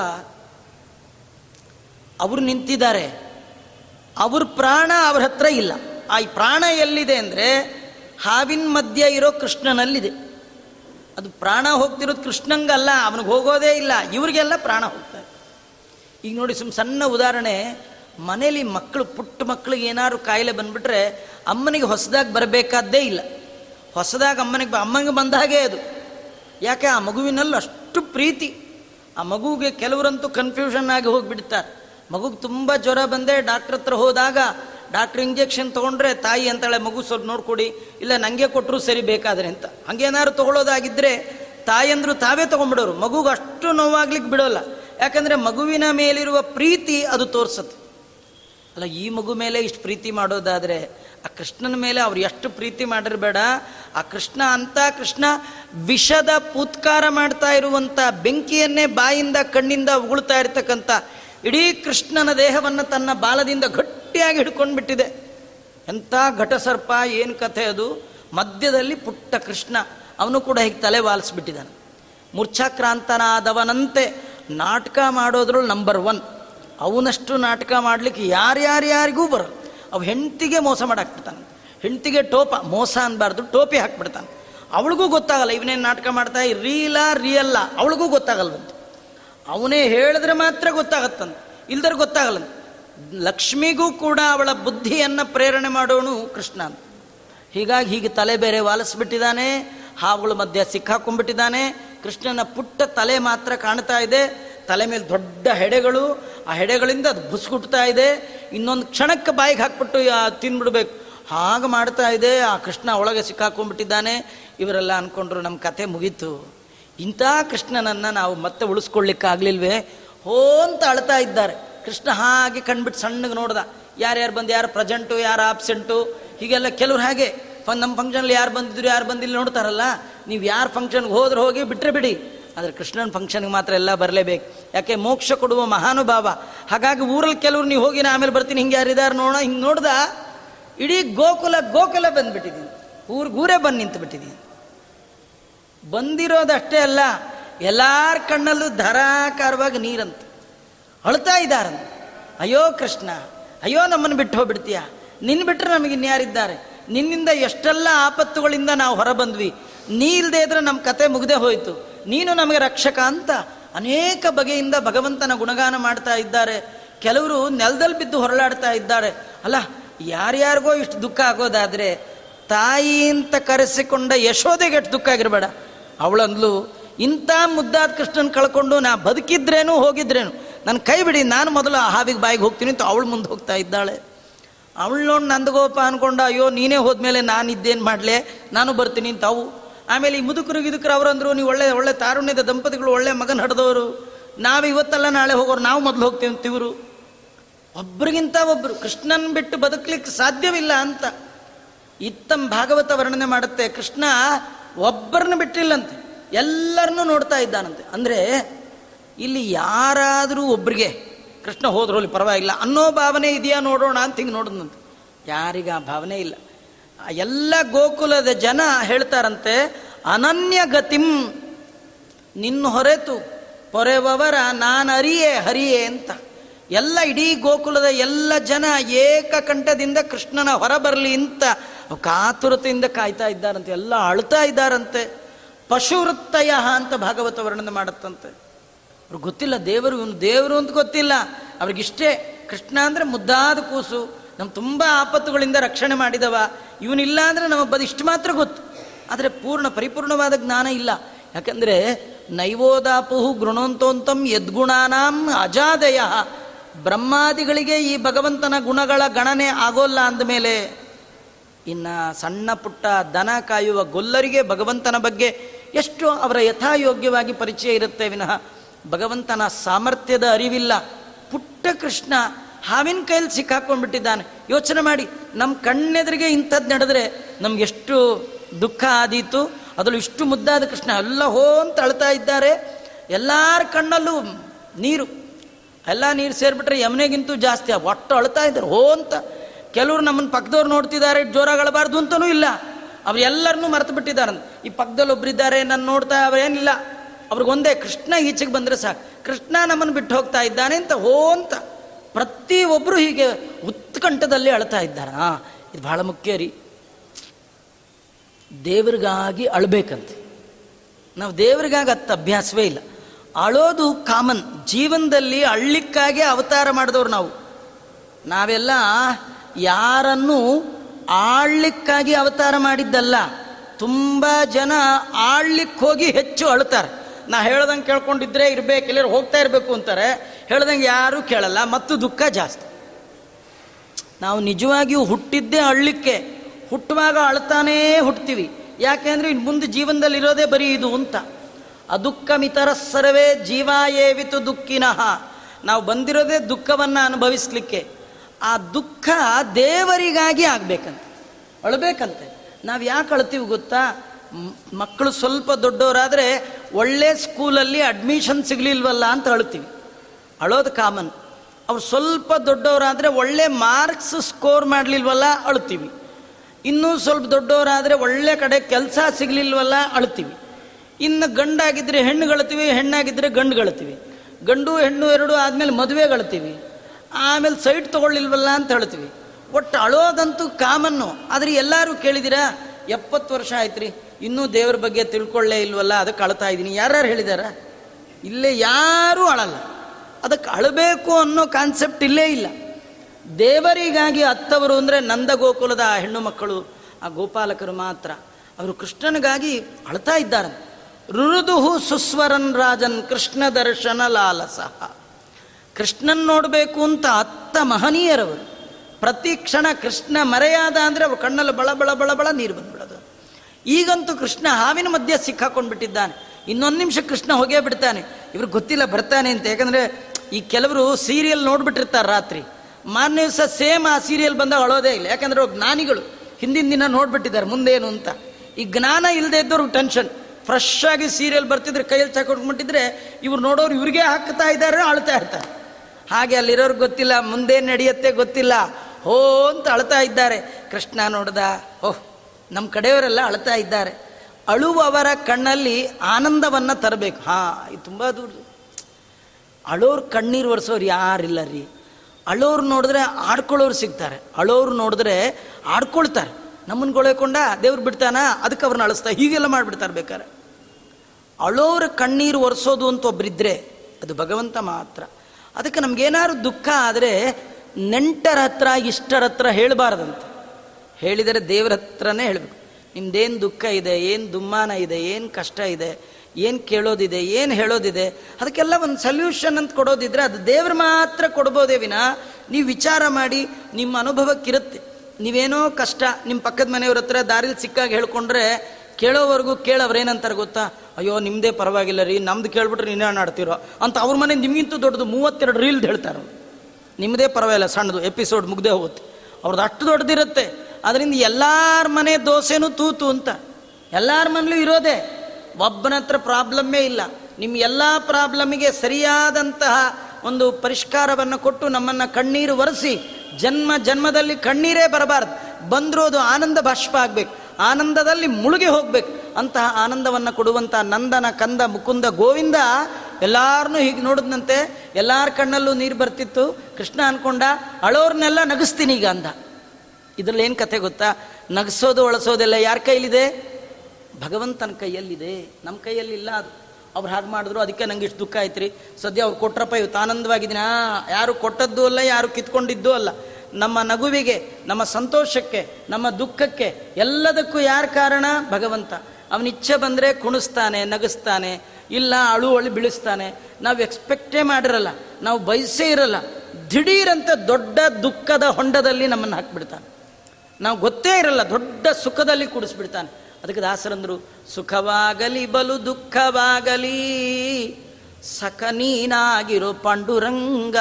ಅವರು ನಿಂತಿದ್ದಾರೆ. ಅವ್ರ ಪ್ರಾಣ ಅವ್ರ ಹತ್ರ ಇಲ್ಲ. ಆ ಪ್ರಾಣ ಎಲ್ಲಿದೆ ಅಂದರೆ ಹಾವಿನ ಮಧ್ಯ ಇರೋ ಕೃಷ್ಣನಲ್ಲಿದೆ. ಅದು ಪ್ರಾಣ ಹೋಗ್ತಿರೋದು ಕೃಷ್ಣಂಗಲ್ಲ ಅವನಿಗೆ ಹೋಗೋದೇ ಇಲ್ಲ, ಇವರಿಗೆಲ್ಲ ಪ್ರಾಣ ಹೋಗ್ತಾರೆ ಈಗ ನೋಡಿ ಸುಮ್ಮ ಸಣ್ಣ ಉದಾಹರಣೆ ಮನೇಲಿ ಮಕ್ಕಳು, ಪುಟ್ಟ ಮಕ್ಕಳಿಗೆ ಏನಾದ್ರು ಕಾಯಿಲೆ ಬಂದ್ಬಿಟ್ರೆ ಅಮ್ಮನಿಗೆ ಹೊಸದಾಗಿ ಬರಬೇಕಾದ್ದೇ ಇಲ್ಲ. ಹೊಸದಾಗಿ ಅಮ್ಮನಿಗೆ ಅಮ್ಮನಿಗೆ ಬಂದ ಹಾಗೆ ಅದು. ಯಾಕೆ ಆ ಮಗುವಿನಲ್ಲಿ ಅಷ್ಟು ಪ್ರೀತಿ. ಆ ಮಗುವಿಗೆ ಕೆಲವರಂತೂ ಕನ್ಫ್ಯೂಷನ್ ಆಗಿ ಹೋಗಿಬಿಡ್ತಾರೆ. ಮಗುಗೆ ತುಂಬ ಜ್ವರ ಬಂದೆ ಡಾಕ್ಟ್ರ್ ಹತ್ರ ಹೋದಾಗ ಡಾಕ್ಟ್ರ್ ಇಂಜೆಕ್ಷನ್ ತೊಗೊಂಡ್ರೆ ತಾಯಿ ಅಂತಾಳೆ, ಮಗು ಸ್ವಲ್ಪ ನೋಡ್ಕೊಡಿ. ಇಲ್ಲ ನನಗೆ ಕೊಟ್ಟರು ಸರಿ ಬೇಕಾದ್ರೆ ಅಂತ. ಹಂಗೇನಾದ್ರು ತೊಗೊಳೋದಾಗಿದ್ದರೆ ತಾಯಂದರು ತಾವೇ ತೊಗೊಂಡ್ಬಿಡೋರು. ಮಗುಗೆ ಅಷ್ಟು ನೋವಾಗ್ಲಿಕ್ಕೆ ಬಿಡೋಲ್ಲ. ಯಾಕಂದರೆ ಮಗುವಿನ ಮೇಲಿರುವ ಪ್ರೀತಿ ಅದು ತೋರಿಸುತ್ತೆ. ಅಲ್ಲ, ಈ ಮಗು ಮೇಲೆ ಇಷ್ಟು ಪ್ರೀತಿ ಮಾಡೋದಾದರೆ, ಆ ಕೃಷ್ಣನ ಮೇಲೆ ಅವ್ರು ಎಷ್ಟು ಪ್ರೀತಿ ಮಾಡಿರ್ಬೇಡ ಆ ಕೃಷ್ಣ ಅಂತ ಕೃಷ್ಣ ವಿಷದ ಪೂತ್ಕಾರ ಮಾಡ್ತಾ ಇರುವಂಥ ಬೆಂಕಿಯನ್ನೇ ಬಾಯಿಂದ ಕಣ್ಣಿಂದ ಉಗುಳ್ತಾ ಇರ್ತಕ್ಕಂಥ ಇಡೀ ಕೃಷ್ಣನ ದೇಹವನ್ನು ತನ್ನ ಬಾಲದಿಂದ ಗಟ್ಟಿಯಾಗಿ ಹಿಡ್ಕೊಂಡು ಬಿಟ್ಟಿದೆ ಎಂಥ ಘಟಸರ್ಪ, ಏನು ಕಥೆ ಅದು? ಮಧ್ಯದಲ್ಲಿ ಪುಟ್ಟ ಕೃಷ್ಣ, ಅವನು ಕೂಡ ಹೀಗೆ ತಲೆ ವಾಲಿಸ್ಬಿಟ್ಟಿದ್ದಾನೆ. ಮೂರ್ಛಾಕ್ರಾಂತನಾದವನಂತೆ ನಾಟಕ ಮಾಡೋದ್ರಲ್ಲಿ ನಂಬರ್ ಒನ್ ಅವನಷ್ಟು ನಾಟಕ ಮಾಡಲಿಕ್ಕೆ ಯಾರ್ಯಾರ್ಯಾರಿಗೂ ಬರಲ್ಲ. ಅವು ಹೆಂಡತಿಗೆ ಮೋಸ ಮಾಡಾಕ್ಬಿಡ್ತಾನೆ. ಹೆಂಡತಿಗೆ ಟೋಪ, ಮೋಸ ಅನ್ಬಾರ್ದು, ಟೋಪಿ ಹಾಕ್ಬಿಡ್ತಾನೆ. ಅವಳಿಗೂ ಗೊತ್ತಾಗಲ್ಲ, ಇವನೇನು ನಾಟಕ ಮಾಡ್ತಾ ರೀಲ ರಿಯಲ್ಲ ಅವಳಿಗೂ ಗೊತ್ತಾಗಲ್ವಂತ. ಅವನೇ ಹೇಳಿದ್ರೆ ಮಾತ್ರ ಗೊತ್ತಾಗತ್ತಂತ. ಇಲ್ದರೆ ಗೊತ್ತಾಗಲ್ಲ ಲಕ್ಷ್ಮಿಗೂ ಕೂಡ ಅವಳ ಬುದ್ಧಿಯನ್ನು ಪ್ರೇರಣೆ ಮಾಡೋನು ಕೃಷ್ಣ ಅಂತ. ಹೀಗಾಗಿ ಹೀಗೆ ತಲೆ ಬೇರೆ ವಾಲಿಸ್ಬಿಟ್ಟಿದ್ದಾನೆ, ಹಾವುಗಳ ಮಧ್ಯೆ ಸಿಕ್ಕಾಕೊಂಡ್ಬಿಟ್ಟಿದ್ದಾನೆ. ಕೃಷ್ಣನ ಪುಟ್ಟ ತಲೆ ಮಾತ್ರ ಕಾಣ್ತಾ ಇದೆ. ತಲೆ ಮೇಲೆ ದೊಡ್ಡ ಹೆಡೆಗಳು, ಆ ಹೆಡೆಗಳಿಂದ ಅದು ಬುಸ್ಗುಟ್ತಾ ಇದೆ. ಇನ್ನೊಂದು ಕ್ಷಣಕ್ಕೆ ಬಾಯಿಗೆ ಹಾಕ್ಬಿಟ್ಟು ತಿಂದ್ಬಿಡ್ಬೇಕು ಹಾಗೆ ಮಾಡ್ತಾ ಇದೆ, ಆ ಕೃಷ್ಣ ಒಳಗೆ ಸಿಕ್ಕಾಕೊಂಡ್ಬಿಟ್ಟಿದ್ದಾನೆ. ಇವರೆಲ್ಲ ಅನ್ಕೊಂಡ್ರು ನಮ್ಮ ಕತೆ ಮುಗೀತು. ಇಂಥ ಕೃಷ್ಣನನ್ನು ನಾವು ಮತ್ತೆ ಉಳಿಸ್ಕೊಳ್ಳಿಕ್ಕಾಗ್ಲಿಲ್ವೇ? ಹೋ ಅಂತ ಅಳ್ತಾ ಇದ್ದಾರೆ. ಕೃಷ್ಣ ಹಾಗೆ ಕಣ್ಬಿಟ್ಟು ಸಣ್ಣಗೆ ನೋಡ್ದ. ಯಾರ್ಯಾರು ಬಂದು, ಯಾರು ಪ್ರೆಸೆಂಟು, ಯಾರು ಆಬ್ಸೆಂಟು, ಹೀಗೆಲ್ಲ ಕೆಲವ್ರು ಹಾಗೆ. ನಮ್ಮ ಫಂಕ್ಷನಲ್ಲಿ ಯಾರು ಬಂದಿದ್ರು, ಯಾರು ಬಂದಿಲ್ಲ ನೋಡ್ತಾರಲ್ಲ? ನೀವು ಯಾರು ಫಂಕ್ಷನ್ಗೆ ಹೋದ್ರೆ ಹೋಗಿ ಬಿಟ್ಟರೆ ಬಿಡಿ. ಆದರೆ ಕೃಷ್ಣನ ಫಂಕ್ಷನ್ಗೆ ಮಾತ್ರ ಎಲ್ಲ ಬರಲೇಬೇಕು. ಯಾಕೆ ಮೋಕ್ಷ ಕೊಡುವ ಮಹಾನುಭಾವ. ಹಾಗಾಗಿ ಊರಲ್ಲಿ ಕೆಲವ್ರು ನೀವು ಹೋಗಿ ಆಮೇಲೆ ಬರ್ತೀನಿ, ಹಿಂಗೆ ಯಾರಿದ್ದಾರೆ ನೋಡೋ, ಹಿಂಗೆ ನೋಡ್ದ? ಇಡೀ ಗೋಕುಲ ಗೋಕುಲ ಬಂದುಬಿಟ್ಟಿದ್ದೀನಿ ಊರು, ಊರೇ ಬಂದು ನಿಂತು ಬಿಟ್ಟಿದ್ದೀನಿ ಬಂದಿರೋದಷ್ಟೇ ಅಲ್ಲ, ಎಲ್ಲರ ಕಣ್ಣಲ್ಲೂ ಧಾರಾಕಾರವಾಗಿ ನೀರಂತ. ಅಳ್ತಾ ಇದ್ದಾರಂತ. ಅಯ್ಯೋ ಕೃಷ್ಣ, ಅಯ್ಯೋ ನಮ್ಮನ್ನು ಬಿಟ್ಟು ಹೋಗ್ಬಿಡ್ತೀಯ? ನಿನ್ನ ಬಿಟ್ಟರೆ ನಮಗೆ ಇನ್ಯಾರಿದ್ದಾರೆ ನಿನ್ನಿಂದ ಎಷ್ಟೆಲ್ಲ ಆಪತ್ತುಗಳಿಂದ ನಾವು ಹೊರ ಬಂದ್ವಿ ನೀ ಇಲ್ಲದೆ ಇದ್ರೆ ನಮ್ಮ ಕತೆ ಮುಗ್ದೇ ಹೋಯಿತು. ನೀನು ನಮಗೆ ರಕ್ಷಕ ಅಂತ ಅನೇಕ ಬಗೆಯಿಂದ ಭಗವಂತನ ಗುಣಗಾನ ಮಾಡ್ತಾ ಇದ್ದಾರೆ. ಕೆಲವರು ನೆಲದಲ್ಲಿ ಬಿದ್ದು ಹೊರಳಾಡ್ತಾ ಇದ್ದಾರೆ. ಅಲ್ಲ, ಯಾರ್ಯಾರಿಗೋ ಇಷ್ಟು ದುಃಖ ಆಗೋದಾದರೆ ತಾಯಿ ಅಂತ ಕರೆಸಿಕೊಂಡ ಯಶೋದೆಗೆ ಎಷ್ಟು ದುಃಖ ಆಗಿರಬೇಡ. ಅವಳಂದ್ಲು, ಇಂಥ ಮುದ್ದಾದ ಕೃಷ್ಣನ್ ಕಳ್ಕೊಂಡು ನಾ ಬದುಕಿದ್ರೇನು ಹೋಗಿದ್ರೇನು? ನನ್ನ ಕೈ ಬಿಡಿ, ನಾನು ಮೊದಲು ಆ ಹಾವಿಗೆ ಬಾಯಿಗೆ ಹೋಗ್ತೀನಿ ಅಂತ ಅವಳು ಮುಂದೆ ಹೋಗ್ತಾ ಇದ್ದಾಳೆ. ಅವಳು ನೋಡಿ ನಂದಗೋಪ ಅಯ್ಯೋ, ನೀನೇ ಹೋದ್ಮೇಲೆ ನಾನು ಇದ್ದೇನು ಮಾಡಲೆ? ನಾನು ಬರ್ತೀನಿ ಅಂತ ಆಮೇಲೆ ಈ ಮುದುಕರು ಗಿದುಕರು ಅವರಂದ್ರು ನೀವು ಒಳ್ಳೆ ಒಳ್ಳೆ ತಾರುಣ್ಯದ ದಂಪತಿಗಳು, ಒಳ್ಳೆ ಮಗನ ಹಡ್ದವರು. ನಾವು ಇವತ್ತಲ್ಲ ನಾಳೆ ಹೋಗೋರು, ನಾವು ಮೊದಲು ಹೋಗ್ತೇವೆ ಅಂತಿವರು. ಒಬ್ರಿಗಿಂತ ಒಬ್ರು, ಕೃಷ್ಣನ್ ಬಿಟ್ಟು ಬದುಕಲಿಕ್ಕೆ ಸಾಧ್ಯವಿಲ್ಲ ಅಂತ. ಇತ್ತಂ ಭಾಗವತ ವರ್ಣನೆ ಮಾಡುತ್ತೆ, ಕೃಷ್ಣ ಒಬ್ಬರನ್ನ ಬಿಟ್ಟಿಲ್ಲಂತೆ ಎಲ್ಲರನ್ನೂ ನೋಡ್ತಾ ಇದ್ದಾನಂತೆ. ಅಂದರೆ, ಇಲ್ಲಿ ಯಾರಾದರೂ ಒಬ್ರಿಗೆ, ಕೃಷ್ಣ ಹೋದ್ರಲ್ಲಿ ಪರವಾಗಿಲ್ಲ, ಅನ್ನೋ ಭಾವನೆ ಇದೆಯಾ ನೋಡೋಣ ಅಂತ ಹಿಂಗೆ ನೋಡಿದಂತೆ ಯಾರಿಗ ಆ ಭಾವನೆ ಇಲ್ಲ. ಎಲ್ಲ ಗೋಕುಲದ ಜನ ಹೇಳ್ತಾರಂತೆ, ಅನನ್ಯ ಗತಿಂ, ನಿನ್ನ ಹೊರೆತು, ಪೊರೆವವರ ನಾನು ಅರಿಯೇ, ಹರಿಯೇ ಅಂತ. ಎಲ್ಲ ಇಡೀ ಗೋಕುಲದ ಎಲ್ಲ ಜನ ಏಕಕಂಠದಿಂದ ಕೃಷ್ಣನ ಹೊರ ಬರಲಿ ಅಂತ ಕಾತುರತೆಯಿಂದ ಕಾಯ್ತಾ ಇದ್ದಾರಂತೆ, ಎಲ್ಲ ಅಳ್ತಾ ಇದ್ದಾರಂತೆ. ಪಶುವೃತ್ತಯ ಅಂತ ಭಾಗವತ ವರ್ಣನೆ ಮಾಡುತ್ತಂತೆ. ಅವ್ರಿಗೆ ಗೊತ್ತಿಲ್ಲ, ದೇವರು ಇವನು ದೇವರು ಅಂತ ಗೊತ್ತಿಲ್ಲ. ಅವ್ರಿಗಿಷ್ಟೇ, ಕೃಷ್ಣ ಅಂದರೆ ಮುದ್ದಾದ ಕೂಸು. ನಮ್ಮ ತುಂಬ ಆಪತ್ತುಗಳಿಂದ ರಕ್ಷಣೆ ಮಾಡಿದವ. ಇವನಿಲ್ಲ ಅಂದರೆ ನಮ್ಮ ಬದಿಷ್ಟು ಮಾತ್ರ ಗೊತ್ತು. ಆದರೆ ಪೂರ್ಣ ಪರಿಪೂರ್ಣವಾದ ಜ್ಞಾನ ಇಲ್ಲ. ಯಾಕಂದರೆ ನೈವೋದಾಪುಹು ಗುಣೋಂತೋಂತಂ ಯದ್ಗುಣಾನಾಂ ಅಜಾದಯ. ಬ್ರಹ್ಮಾದಿಗಳಿಗೆ ಈ ಭಗವಂತನ ಗುಣಗಳ ಗಣನೆ ಆಗೋಲ್ಲ ಅಂದಮೇಲೆ ಇನ್ನು ಸಣ್ಣ ಪುಟ್ಟ ದನ ಕಾಯುವ ಗೊಲ್ಲರಿಗೆ ಭಗವಂತನ ಬಗ್ಗೆ ಎಷ್ಟು ಅವರ ಯಥಾಯೋಗ್ಯವಾಗಿ ಪರಿಚಯ ಇರುತ್ತೆ ವಿನಃ. ಭಗವಂತನ ಸಾಮರ್ಥ್ಯದ ಅರಿವಿಲ್ಲ. ಪುಟ್ಟ ಕೃಷ್ಣ ಹಾವಿನ ಕೈಯಲ್ಲಿ ಸಿಕ್ಕಾಕೊಂಡ್ಬಿಟ್ಟಿದ್ದಾನೆ. ಯೋಚನೆ ಮಾಡಿ ನಮ್ಮ ಕಣ್ಣೆದರಿಗೆ ಇಂಥದ್ದು ನಡೆದ್ರೆ ನಮ್ಗೆ ಎಷ್ಟು ದುಃಖ ಆದೀತು, ಅದರಲ್ಲಿ ಇಷ್ಟು ಮುದ್ದಾದ ಕೃಷ್ಣ ಎಲ್ಲ ಹೋ ಅಂತ ಅಳ್ತಾ ಇದ್ದಾರೆ. ಎಲ್ಲರ ಕಣ್ಣಲ್ಲೂ ನೀರು. ಎಲ್ಲ ನೀರು ಸೇರಿಬಿಟ್ರೆ ಯಮನೆಗಿಂತೂ ಜಾಸ್ತಿ, ಒಟ್ಟು ಅಳ್ತಾ ಇದ್ದಾರೆ, ಹೋ ಅಂತ. ಕೆಲವರು ನಮ್ಮನ್ನು ಪಕ್ಕದವ್ರು ನೋಡ್ತಿದ್ದಾರೆ ಜೋರಾಗಳಬಾರ್ದು ಅಂತಲೂ ಇಲ್ಲ. ಅವ್ರು ಎಲ್ಲರನ್ನು ಮರೆತು ಬಿಟ್ಟಿದ್ದಾರೆ. ಈ ಪಕ್ಕದಲ್ಲಿ ಒಬ್ಬರಿದ್ದಾರೆ ನನ್ನ ನೋಡ್ತಾ ಅವರೇನಿಲ್ಲ. ಅವ್ರಿಗೊಂದೇ ಕೃಷ್ಣ ಈಚೆಗೆ ಬಂದರೆ ಸಾಕು. ಕೃಷ್ಣ ನಮ್ಮನ್ನು ಬಿಟ್ಟು ಹೋಗ್ತಾ ಇದ್ದಾನೆ ಅಂತ, ಹೋ ಅಂತ. ಪ್ರತಿಯೊಬ್ಬರು ಹೀಗೆ ಉತ್ಕಂಠದಲ್ಲಿ ಅಳ್ತಾ ಇದ್ದಾರೆ. ಇದು ಬಹಳ ಮುಖ್ಯ ರೀ. ದೇವರಿಗಾಗಿ ಅಳಬೇಕಂತೆ. ನಾವು ದೇವರಿಗಾಗಿ ಅತ್ತ ಅಭ್ಯಾಸವೇ ಇಲ್ಲ. ಅಳೋದು ಕಾಮನ್ ಜೀವನದಲ್ಲಿ ಅಳ್ಳಿಕ್ಕಾಗೆ ಅವತಾರ ಮಾಡಿದವ್ರು ನಾವು. ನಾವೆಲ್ಲ ಯಾರನ್ನು ಆಳ್ಲಿಕ್ಕಾಗಿ ಅವತಾರ ಮಾಡಿದ್ದಲ್ಲ, ತುಂಬ ಜನ ಆಳ್ಲಿಕ್ಕೆ ಹೋಗಿ ಹೆಚ್ಚು ಅಳ್ತಾರೆ. ನಾ ಹೇಳ್ದಂಗೆ ಕೇಳ್ಕೊಂಡಿದ್ರೆ ಇರಬೇಕು, ಎಲ್ಲರೂ ಹೋಗ್ತಾ ಇರಬೇಕು ಅಂತಾರೆ. ಹೇಳ್ದಂಗೆ ಯಾರೂ ಕೇಳಲ್ಲ, ಮತ್ತು ದುಃಖ ಜಾಸ್ತಿ. ನಾವು ನಿಜವಾಗಿಯೂ ಹುಟ್ಟಿದ್ದೇ ಅಳ್ಳಿಕ್ಕೆ, ಹುಟ್ಟುವಾಗ ಅಳ್ತಾನೇ ಹುಟ್ತೀವಿ. ಯಾಕೆಂದ್ರೆ ಇನ್ನು ಮುಂದೆ ಜೀವನದಲ್ಲಿ ಇರೋದೇ ಬರೀ ಇದು ಅಂತ. ಅದುಃಖ ಮಿತರ ಸರ್ವೇ ಜೀವಾಯೇವಿತು ದುಃಖಿನಃ. ನಾವು ಬಂದಿರೋದೇ ದುಃಖವನ್ನು ಅನುಭವಿಸ್ಲಿಕ್ಕೆ. ಆ ದುಃಖ ದೇವರಿಗಾಗಿ ಆಗಬೇಕಂತೆ. ಅಳಬೇಕಂತೆ. ನಾವು ಯಾಕೆ ಅಳ್ತೀವಿ ಗೊತ್ತಾ? ಮಕ್ಕಳು ಸ್ವಲ್ಪ ದೊಡ್ಡವರಾದರೆ ಒಳ್ಳೆ ಸ್ಕೂಲಲ್ಲಿ ಅಡ್ಮಿಷನ್ ಸಿಗಲಿಲ್ವಲ್ಲ ಅಂತ ಅಳ್ತೀವಿ ಅಳೋದು ಕಾಮನ್ ಅವ್ರು ಸ್ವಲ್ಪ ದೊಡ್ಡವರಾದರೆ ಒಳ್ಳೆ ಮಾರ್ಕ್ಸ್ ಸ್ಕೋರ್ ಮಾಡಲಿಲ್ವಲ್ಲ ಅಳ್ತೀವಿ ಇನ್ನೂ ಸ್ವಲ್ಪ ದೊಡ್ಡವರಾದರೆ ಒಳ್ಳೆ ಕಡೆ ಕೆಲಸ ಸಿಗಲಿಲ್ವಲ್ಲ ಅಳ್ತೀವಿ ಇನ್ನು ಗಂಡಾಗಿದ್ದರೆ ಹೆಣ್ಣುಗಳತೀವಿ ಹೆಣ್ಣಾಗಿದ್ದರೆ ಗಂಡುಗಳತೀವಿ ಗಂಡು ಹೆಣ್ಣು ಎರಡು ಆದಮೇಲೆ ಮದುವೆಗಳತೀವಿ ಆಮೇಲೆ ಸೈಟ್ ತೊಗೊಳ್ಳಿಲ್ವಲ್ಲ ಅಂತ ಹೇಳ್ತೀವಿ ಒಟ್ಟು ಅಳೋದಂತೂ ಕಾಮನ್ನು ಆದರೆ ಎಲ್ಲರೂ ಕೇಳಿದಿರಾ ಎಪ್ಪತ್ತು ವರ್ಷ ಆಯ್ತು ರೀ ಇನ್ನೂ ದೇವ್ರ ಬಗ್ಗೆ ತಿಳ್ಕೊಳ್ಳೇ ಇಲ್ವಲ್ಲ, ಅದಕ್ಕೆ ಅಳ್ತಾ ಇದ್ದೀನಿ. ಯಾರ್ಯಾರು ಹೇಳಿದಾರ? ಇಲ್ಲೇ ಯಾರೂ ಅಳಲ್ಲ. ಅದಕ್ಕೆ ಅಳಬೇಕು ಅನ್ನೋ ಕಾನ್ಸೆಪ್ಟ್ ಇಲ್ಲೇ ಇಲ್ಲ. ದೇವರಿಗಾಗಿ ಅತ್ತವರು ಅಂದರೆ ನಂದಗೋಕುಲದ ಹೆಣ್ಣು ಮಕ್ಕಳು, ಆ ಗೋಪಾಲಕರು ಮಾತ್ರ. ಅವರು ಕೃಷ್ಣನಿಗಾಗಿ ಅಳ್ತಾ ಇದ್ದಾರೆ. ರುರುದುಹು ಸುಸ್ವರನ್ ರಾಜನ್ ಕೃಷ್ಣ ದರ್ಶನ ಲಾಲಸಹ ಕೃಷ್ಣನ್ ನೋಡಬೇಕು ಅಂತ ಅತ್ತ ಮಹನೀಯರವರು. ಪ್ರತಿ ಕ್ಷಣ ಕೃಷ್ಣ ಮರೆಯಾದ ಅಂದರೆ ಅವ್ರ ಕಣ್ಣಲ್ಲಿ ಬಳ ಬಳ ಬಳ ನೀರು ಬಂದ್ಬಿಡೋದು. ಈಗಂತೂ ಕೃಷ್ಣ ಹಾವಿನ ಮಧ್ಯೆ ಸಿಕ್ಕಾಕೊಂಡ್ಬಿಟ್ಟಿದ್ದಾನೆ. ಇನ್ನೊಂದು ನಿಮಿಷ ಕೃಷ್ಣ ಹೋಗೇ ಬಿಡ್ತಾನೆ. ಇವ್ರಿಗೆ ಗೊತ್ತಿಲ್ಲ ಬರ್ತಾನೆ ಅಂತ. ಯಾಕಂದರೆ ಈ ಕೆಲವರು ಸೀರಿಯಲ್ ನೋಡ್ಬಿಟ್ಟಿರ್ತಾರೆ ರಾತ್ರಿ. ಮಾರನೇ ದಿವಸ ಸೇಮ್ ಆ ಸೀರಿಯಲ್ ಬಂದಾಗ ಅಳೋದೇ ಇಲ್ಲ. ಯಾಕಂದ್ರೆ ಜ್ಞಾನಿಗಳು. ಹಿಂದಿನ ದಿನ ನೋಡ್ಬಿಟ್ಟಿದ್ದಾರೆ ಮುಂದೇನು ಅಂತ. ಈ ಜ್ಞಾನ ಇಲ್ಲದೆ ಇದ್ದವ್ರಿಗೆ ಟೆನ್ಷನ್. ಫ್ರೆಶ್ ಆಗಿ ಸೀರಿಯಲ್ ಬರ್ತಿದ್ರೆ ಕೈಯಲ್ಲಿ ತಗೊಂಡ್ಬಿಟ್ಟಿದ್ರೆ ಇವ್ರು ನೋಡೋರು ಇವ್ರಿಗೆ ಹಾಕ್ತಾ ಇದ್ದಾರೆ, ಅಳ್ತಾ ಇರ್ತಾರೆ. ಹಾಗೆ ಅಲ್ಲಿರೋರ್ಗೆ ಗೊತ್ತಿಲ್ಲ ಮುಂದೆ ನಡೆಯುತ್ತೆ ಗೊತ್ತಿಲ್ಲ. ಹೋ ಅಂತ ಅಳ್ತಾ ಇದ್ದಾರೆ. ಕೃಷ್ಣ ನೋಡ್ದ, ಓಹ್ ನಮ್ಮ ಕಡೆಯವರೆಲ್ಲ ಅಳ್ತಾ ಇದ್ದಾರೆ. ಅಳುವವರ ಕಣ್ಣಲ್ಲಿ ಆನಂದವನ್ನು ತರಬೇಕು. ಹಾ, ಇದು ತುಂಬ ದೂರ ಅಳೋರು ಕಣ್ಣೀರು ಒರೆಸೋರು ಯಾರಿಲ್ಲ ರೀ. ಅಳೋರು ನೋಡಿದ್ರೆ ಆಡ್ಕೊಳ್ಳೋರು ಸಿಗ್ತಾರೆ. ಅಳೋರು ನೋಡಿದ್ರೆ ಆಡ್ಕೊಳ್ತಾರೆ. ನಮ್ಮನ್ನು ಗೊಳೆಕೊಂಡ ದೇವ್ರು ಬಿಡ್ತಾನ ಅದಕ್ಕೆ ಅವ್ರನ್ನ ಅಳಿಸ್ತಾ ಹೀಗೆಲ್ಲ ಮಾಡಿಬಿಡ್ತಾರೆ ಬೇಕಾರೆ. ಅಳೋರ ಕಣ್ಣೀರು ಒರೆಸೋದು ಅಂತ ಒಬ್ಬರಿದ್ರೆ ಅದು ಭಗವಂತ ಮಾತ್ರ. ಅದಕ್ಕೆ ನಮಗೇನಾದ್ರು ದುಃಖ ಆದರೆ ನೆಂಟರ ಹತ್ರ, ಇಷ್ಟರ ಹತ್ರ ಹೇಳಬಾರ್ದಂತೆ. ಹೇಳಿದರೆ ದೇವರ ಹತ್ರನೇ ಹೇಳಬೇಕು. ನಿಮ್ದೇನು ದುಃಖ ಇದೆ, ಏನು ದುಮ್ಮಾನ ಇದೆ, ಏನು ಕಷ್ಟ ಇದೆ, ಏನು ಕೇಳೋದಿದೆ, ಏನು ಹೇಳೋದಿದೆ, ಅದಕ್ಕೆಲ್ಲ ಒಂದು ಸಲ್ಯೂಷನ್ ಅಂತ ಕೊಡೋದಿದ್ರೆ ಅದು ದೇವ್ರು ಮಾತ್ರ ಕೊಡ್ಬೋದೇ ವಿನ ನೀವು ವಿಚಾರ ಮಾಡಿ ನಿಮ್ಮ ಅನುಭವಕ್ಕಿರುತ್ತೆ. ನೀವೇನೋ ಕಷ್ಟ ನಿಮ್ಮ ಪಕ್ಕದ ಮನೆಯವ್ರ ಹತ್ರ ದಾರಿಲಿ ಸಿಕ್ಕಾಗ ಹೇಳ್ಕೊಂಡ್ರೆ ಕೇಳೋವರೆಗೂ ಕೇಳೋವ್ರೇನಂತಾರೆ ಗೊತ್ತಾ? ಅಯ್ಯೋ ನಿಮ್ಮದೇ ಪರವಾಗಿಲ್ಲ ರೀ, ನಮ್ದು ಕೇಳ್ಬಿಟ್ರೆ ನೀನೇನು ಆಡ್ತೀರೋ ಅಂತ ಅವ್ರ ಮನೆ ನಿಮಗಿಂತೂ ದೊಡ್ಡದು ಮೂವತ್ತೆರಡು ರೀಲ್ದು ಹೇಳ್ತಾರೆ ನಿಮ್ಮದೇ ಪರವಾಗಿಲ್ಲ, ಸಣ್ಣದು, ಎಪಿಸೋಡ್ ಮುಗ್ದೇ ಹೋಗುತ್ತೆ. ಅವ್ರದ್ದು ಅಷ್ಟು ದೊಡ್ಡದಿರುತ್ತೆ. ಅದರಿಂದ ಎಲ್ಲಾರ ಮನೆ ದೋಸೆನೂ ತೂತು ಅಂತ. ಎಲ್ಲಾರ ಮನೇಲೂ ಇರೋದೇ. ಒಬ್ಬನ ಹತ್ರ ಪ್ರಾಬ್ಲಮ್ಮೇ ಇಲ್ಲ. ನಿಮ್ಮ ಎಲ್ಲ ಪ್ರಾಬ್ಲಮ್ಗೆ ಸರಿಯಾದಂತಹ ಒಂದು ಪರಿಷ್ಕಾರವನ್ನು ಕೊಟ್ಟು ನಮ್ಮನ್ನು ಕಣ್ಣೀರು ಒರೆಸಿ, ಜನ್ಮ ಜನ್ಮದಲ್ಲಿ ಕಣ್ಣೀರೇ ಬರಬಾರ್ದು. ಬಂದರೂ ಆನಂದ ಭಾಷ್ಪ ಆಗಬೇಕು. ಆನಂದದಲ್ಲಿ ಮುಳುಗಿ ಹೋಗ್ಬೇಕು. ಅಂತಹ ಆನಂದವನ್ನು ಕೊಡುವಂಥ ನಂದನ, ಕಂದ, ಮುಕುಂದ, ಗೋವಿಂದ ಎಲ್ಲಾರನ್ನೂ ಹೀಗೆ ನೋಡಿದ್ನಂತೆ. ಎಲ್ಲಾರ ಕಣ್ಣಲ್ಲೂ ನೀರು ಬರ್ತಿತ್ತು. ಕೃಷ್ಣ ಅನ್ಕೊಂಡ, ಅಳೋರ್ನೆಲ್ಲ ನಗಿಸ್ತೀನಿ ಈಗ ಅಂದ. ಇದ್ರಲ್ಲಿ ಏನು ಕಥೆ ಗೊತ್ತಾ? ನಗಿಸೋದು, ಒಳಸೋದೆಲ್ಲ ಯಾರ ಕೈಲಿದೆ ಭಗವಂತನ ಕೈಯಲ್ಲಿದೆ. ನಮ್ಮ ಕೈಯಲ್ಲಿಲ್ಲ ಅದು. ಅವ್ರು ಹಾಗೆ ಮಾಡಿದ್ರು, ಅದಕ್ಕೆ ನಂಗೆ ಇಷ್ಟು ದುಃಖ ಆಯ್ತು ರೀ ಸದ್ಯ ಅವ್ರು ಕೊಟ್ರಪ್ಪ ಇವತ್ತು ಆನಂದವಾಗಿದ್ದೀನಿ ಯಾರು ಕೊಟ್ಟದ್ದು ಅಲ್ಲ, ಯಾರು ಕಿತ್ಕೊಂಡಿದ್ದು ಅಲ್ಲ. ನಮ್ಮ ನಗುವಿಗೆ, ನಮ್ಮ ಸಂತೋಷಕ್ಕೆ, ನಮ್ಮ ದುಃಖಕ್ಕೆ ಎಲ್ಲದಕ್ಕೂ ಯಾರು ಕಾರಣ? ಭಗವಂತ. ಅವನ ಇಚ್ಛೆ ಬಂದರೆ ಕುಣಿಸ್ತಾನೆ, ನಗಿಸ್ತಾನೆ. ಇಲ್ಲ, ಅಳು ಅಳು ಬೀಳಿಸ್ತಾನೆ. ನಾವು ಎಕ್ಸ್ಪೆಕ್ಟೇ ಮಾಡಿರಲ್ಲ. ನಾವು ಬಯಸೇ ಇರಲ್ಲ. ದಿಢೀರಂತ ದೊಡ್ಡ ದುಃಖದ ಹೊಂಡದಲ್ಲಿ ನಮ್ಮನ್ನು ಹಾಕ್ಬಿಡ್ತಾನೆ. ನಾವು ಗೊತ್ತೇ ಇರಲ್ಲ, ದೊಡ್ಡ ಸುಖದಲ್ಲಿ ಕೂಡಿಸ್ಬಿಡ್ತಾನೆ. ಅದಕ್ಕೆ ದಾಸರಂದ್ರು, ಸುಖವಾಗಲಿ ಬಲು ದುಃಖವಾಗಲಿ, ಸಖ ನೀನಾಗಿರೋ ಪಾಂಡುರಂಗ,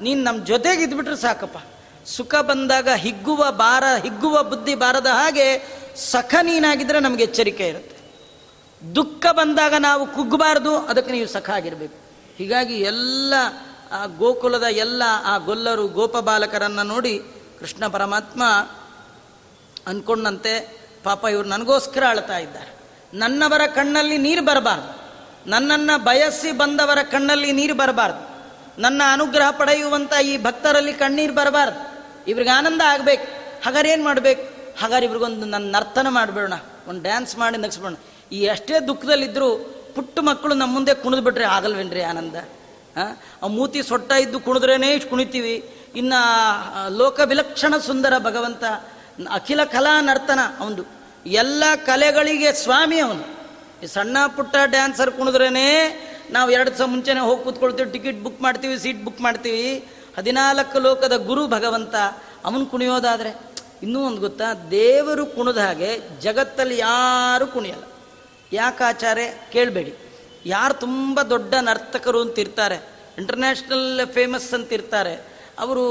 ನೀನು ನಮ್ಮ ಜೊತೆಗೆ ಇದ್ಬಿಟ್ರೆ ಸಾಕಪ್ಪ. ಸುಖ ಬಂದಾಗ ಹಿಗ್ಗುವ ಬಾರ ಹಿಗ್ಗುವ ಬುದ್ಧಿ ಬಾರದ ಹಾಗೆ ಸಖ ನೀನಾಗಿದ್ರೆ ನಮಗೆ ಎಚ್ಚರಿಕೆ ಇರುತ್ತೆ. ದುಃಖ ಬಂದಾಗ ನಾವು ಕುಗ್ಗಬಾರ್ದು ಅದಕ್ಕೆ ನೀವು ಸಖ ಆಗಿರಬೇಕು. ಹೀಗಾಗಿ ಎಲ್ಲ ಆ ಗೋಕುಲದ ಎಲ್ಲ ಆ ಗೊಲ್ಲರು ಗೋಪ ಬಾಲಕರನ್ನು ನೋಡಿ ಕೃಷ್ಣ ಪರಮಾತ್ಮ ಅಂದ್ಕೊಂಡಂತೆ ಪಾಪ ಇವರು ನನಗೋಸ್ಕರ ಅಳ್ತಾ ಇದ್ದಾರೆ. ನನ್ನವರ ಕಣ್ಣಲ್ಲಿ ನೀರು ಬರಬಾರ್ದು. ನನ್ನನ್ನು ಬಯಸಿ ಬಂದವರ ಕಣ್ಣಲ್ಲಿ ನೀರು ಬರಬಾರ್ದು. ನನ್ನ ಅನುಗ್ರಹ ಪಡೆಯುವಂಥ ಈ ಭಕ್ತರಲ್ಲಿ ಕಣ್ಣೀರು ಬರಬಾರ್ದು. ಇವ್ರಿಗೆ ಆನಂದ ಆಗಬೇಕು. ಹಾಗಾದ್ರೆ ಏನು ಮಾಡಬೇಕು? ಹಾಗಾದ್ರೆ ಇವ್ರಿಗೊಂದು ನನ್ನ ನರ್ತನ ಮಾಡಿಬಿಡೋಣ. ಒಂದು ಡ್ಯಾನ್ಸ್ ಮಾಡಿ ನಗಿಸ್ಬಿಡೋಣ. ಈ ಎಷ್ಟೇ ದುಃಖದಲ್ಲಿದ್ದರೂ ಪುಟ್ಟ ಮಕ್ಕಳು ನಮ್ಮ ಮುಂದೆ ಕುಣಿದು ಬಿಟ್ರೆ ಆಗಲ್ವೇನ್ರಿ ಆನಂದ? ಆ? ಮೂತಿ ಸೊಟ್ಟ ಇದ್ದು ಕುಣಿದ್ರೇನೇ ಇಷ್ಟು ಕುಣಿತೀವಿ. ಇನ್ನು ಲೋಕ ವಿಲಕ್ಷಣ ಸುಂದರ ಭಗವಂತ ಅಖಿಲ ಕಲಾ ನರ್ತನ ಅವನು ಎಲ್ಲ ಕಲೆಗಳಿಗೆ ಸ್ವಾಮಿ ಅವನು. ಈ ಸಣ್ಣ ಪುಟ್ಟ ಡ್ಯಾನ್ಸರ್ ಕುಣಿದ್ರೇ ನಾವು ಎರಡು ದಿವಸ ಮುಂಚೆನೆ ಹೋಗಿ ಕೂತ್ಕೊಳ್ತೀವಿ, ಟಿಕೆಟ್ ಬುಕ್ ಮಾಡ್ತೀವಿ ಸೀಟ್ ಬುಕ್ ಮಾಡ್ತೀವಿ. ಹದಿನಾಲ್ಕು ಲೋಕದ ಗುರು ಭಗವಂತ ಅವನು ಕುಣಿಯೋದಾದರೆ, ಇನ್ನೂ ಒಂದು ಗೊತ್ತಾ? ದೇವರು ಕುಣಿದ ಹಾಗೆ ಜಗತ್ತಲ್ಲಿ ಯಾರು ಕುಣಿಯಲ್ಲ. ಯಾಕಾಚಾರೆ ಕೇಳಬೇಡಿ. ಯಾರು ತುಂಬ ದೊಡ್ಡ ನರ್ತಕರು ಅಂತ ಇರ್ತಾರೆ ಇಂಟರ್ನ್ಯಾಷನಲ್ ಫೇಮಸ್ ಅಂತ ಇರ್ತಾರೆ, ಅವರು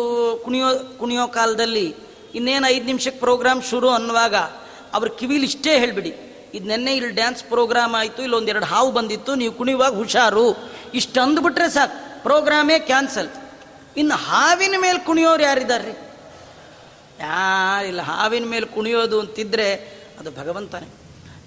ಕುಣಿಯೋ ಕುಣಿಯೋ ಕಾಲದಲ್ಲಿ ಇನ್ನೇನು ಐದು ನಿಮಿಷಕ್ಕೆ ಪ್ರೋಗ್ರಾಮ್ ಶುರು ಅನ್ನುವಾಗ ಅವ್ರ ಕಿವಿಲಿ ಇಷ್ಟೇ ಹೇಳಿಬಿಡಿ. ಇದು ನೆನ್ನೆ ಇಲ್ಲಿ ಡ್ಯಾನ್ಸ್ ಪ್ರೋಗ್ರಾಮ್ ಆಯಿತು ಇಲ್ಲೊಂದು ಎರಡು ಹಾವು ಬಂದಿತ್ತು, ನೀವು ಕುಣಿಯುವಾಗ ಹುಷಾರು. ಇಷ್ಟು ಅಂದ್ಬಿಟ್ರೆ ಸಾಕು ಪ್ರೋಗ್ರಾಮೇ ಕ್ಯಾನ್ಸಲ್ ಇನ್ನು ಹಾವಿನ ಮೇಲೆ ಕುಣಿಯೋರು ಯಾರಿದ್ದಾರೆ ಯಾರಿಲ್ಲ, ಹಾವಿನ ಮೇಲೆ ಕುಣಿಯೋದು ಅಂತಿದ್ರೆ ಅದು ಭಗವಂತನೇ.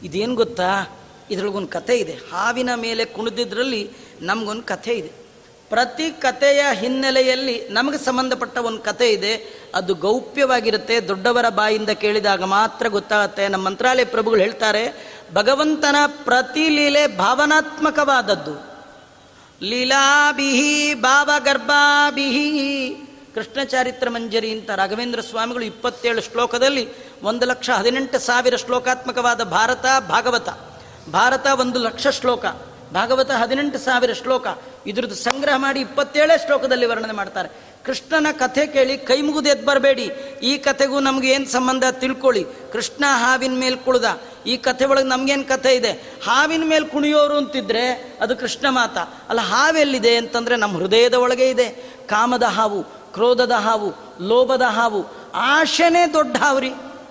ಇದೇನು ಗೊತ್ತಾ? ಇದ್ರೊಳಗೊಂದು ಕಥೆ ಇದೆ. ಹಾವಿನ ಮೇಲೆ ಕುಣಿದಿದ್ರಲ್ಲಿ ನಮಗೊಂದು ಕಥೆ ಇದೆ. ಪ್ರತಿ ಕಥೆಯ ಹಿನ್ನೆಲೆಯಲ್ಲಿ ನಮಗೆ ಸಂಬಂಧಪಟ್ಟ ಒಂದು ಕಥೆ ಇದೆ. ಅದು ಗೌಪ್ಯವಾಗಿರುತ್ತೆ. ದೊಡ್ಡವರ ಬಾಯಿಂದ ಕೇಳಿದಾಗ ಮಾತ್ರ ಗೊತ್ತಾಗುತ್ತೆ. ನಮ್ಮ ಮಂತ್ರಾಲಯ ಪ್ರಭುಗಳು ಹೇಳ್ತಾರೆ, ಭಗವಂತನ ಪ್ರತಿ ಲೀಲೆ ಭಾವನಾತ್ಮಕವಾದದ್ದು. ಲೀಲಾಬಿಹಿ ಭಾವಗರ್ಭಾಬಿಹಿ ಕೃಷ್ಣ ಚಾರಿತ್ರ ಮಂಜರಿ ಅಂತ ರಾಘವೇಂದ್ರ ಸ್ವಾಮಿಗಳು ಇಪ್ಪತ್ತೇಳು ಶ್ಲೋಕದಲ್ಲಿ ಒಂದು ಲಕ್ಷ ಹದಿನೆಂಟು ಸಾವಿರ ಶ್ಲೋಕಾತ್ಮಕವಾದ ಭಾರತ ಭಾಗವತ. ಭಾರತ ಒಂದು ಲಕ್ಷ ಶ್ಲೋಕ. ಭಾಗವತ ಹದಿನೆಂಟು ಸಾವಿರ ಶ್ಲೋಕ. ಇದ್ರದ್ದು ಸಂಗ್ರಹ ಮಾಡಿ ಇಪ್ಪತ್ತೇಳೇ ಶ್ಲೋಕದಲ್ಲಿ ವರ್ಣನೆ ಮಾಡ್ತಾರೆ. ಕೃಷ್ಣನ ಕಥೆ ಕೇಳಿ ಕೈ ಮುಗಿದು ಎದ್ದು ಬರಬೇಡಿ. ಈ ಕಥೆಗೂ ನಮ್ಗೆ ಏನು ಸಂಬಂಧ ತಿಳ್ಕೊಳ್ಳಿ. ಕೃಷ್ಣ ಹಾವಿನ ಮೇಲೆ ಕುಳ್ದ. ಈ ಕಥೆ ಒಳಗೆ ನಮ್ಗೇನು ಕಥೆ ಇದೆ? ಹಾವಿನ ಮೇಲೆ ಕುಣಿಯೋರು ಅಂತಿದ್ರೆ ಅದು ಕೃಷ್ಣ ಮಾತ. ಅಲ್ಲ ಹಾವೆಲ್ಲಿದೆ ಅಂತಂದ್ರೆ ನಮ್ಮ ಹೃದಯದ ಒಳಗೆ ಇದೆ. ಕಾಮದ ಹಾವು, ಕ್ರೋಧದ ಹಾವು, ಲೋಭದ ಹಾವು. ಆಶೆನೇ ದೊಡ್ಡ ಹಾವ್ರಿ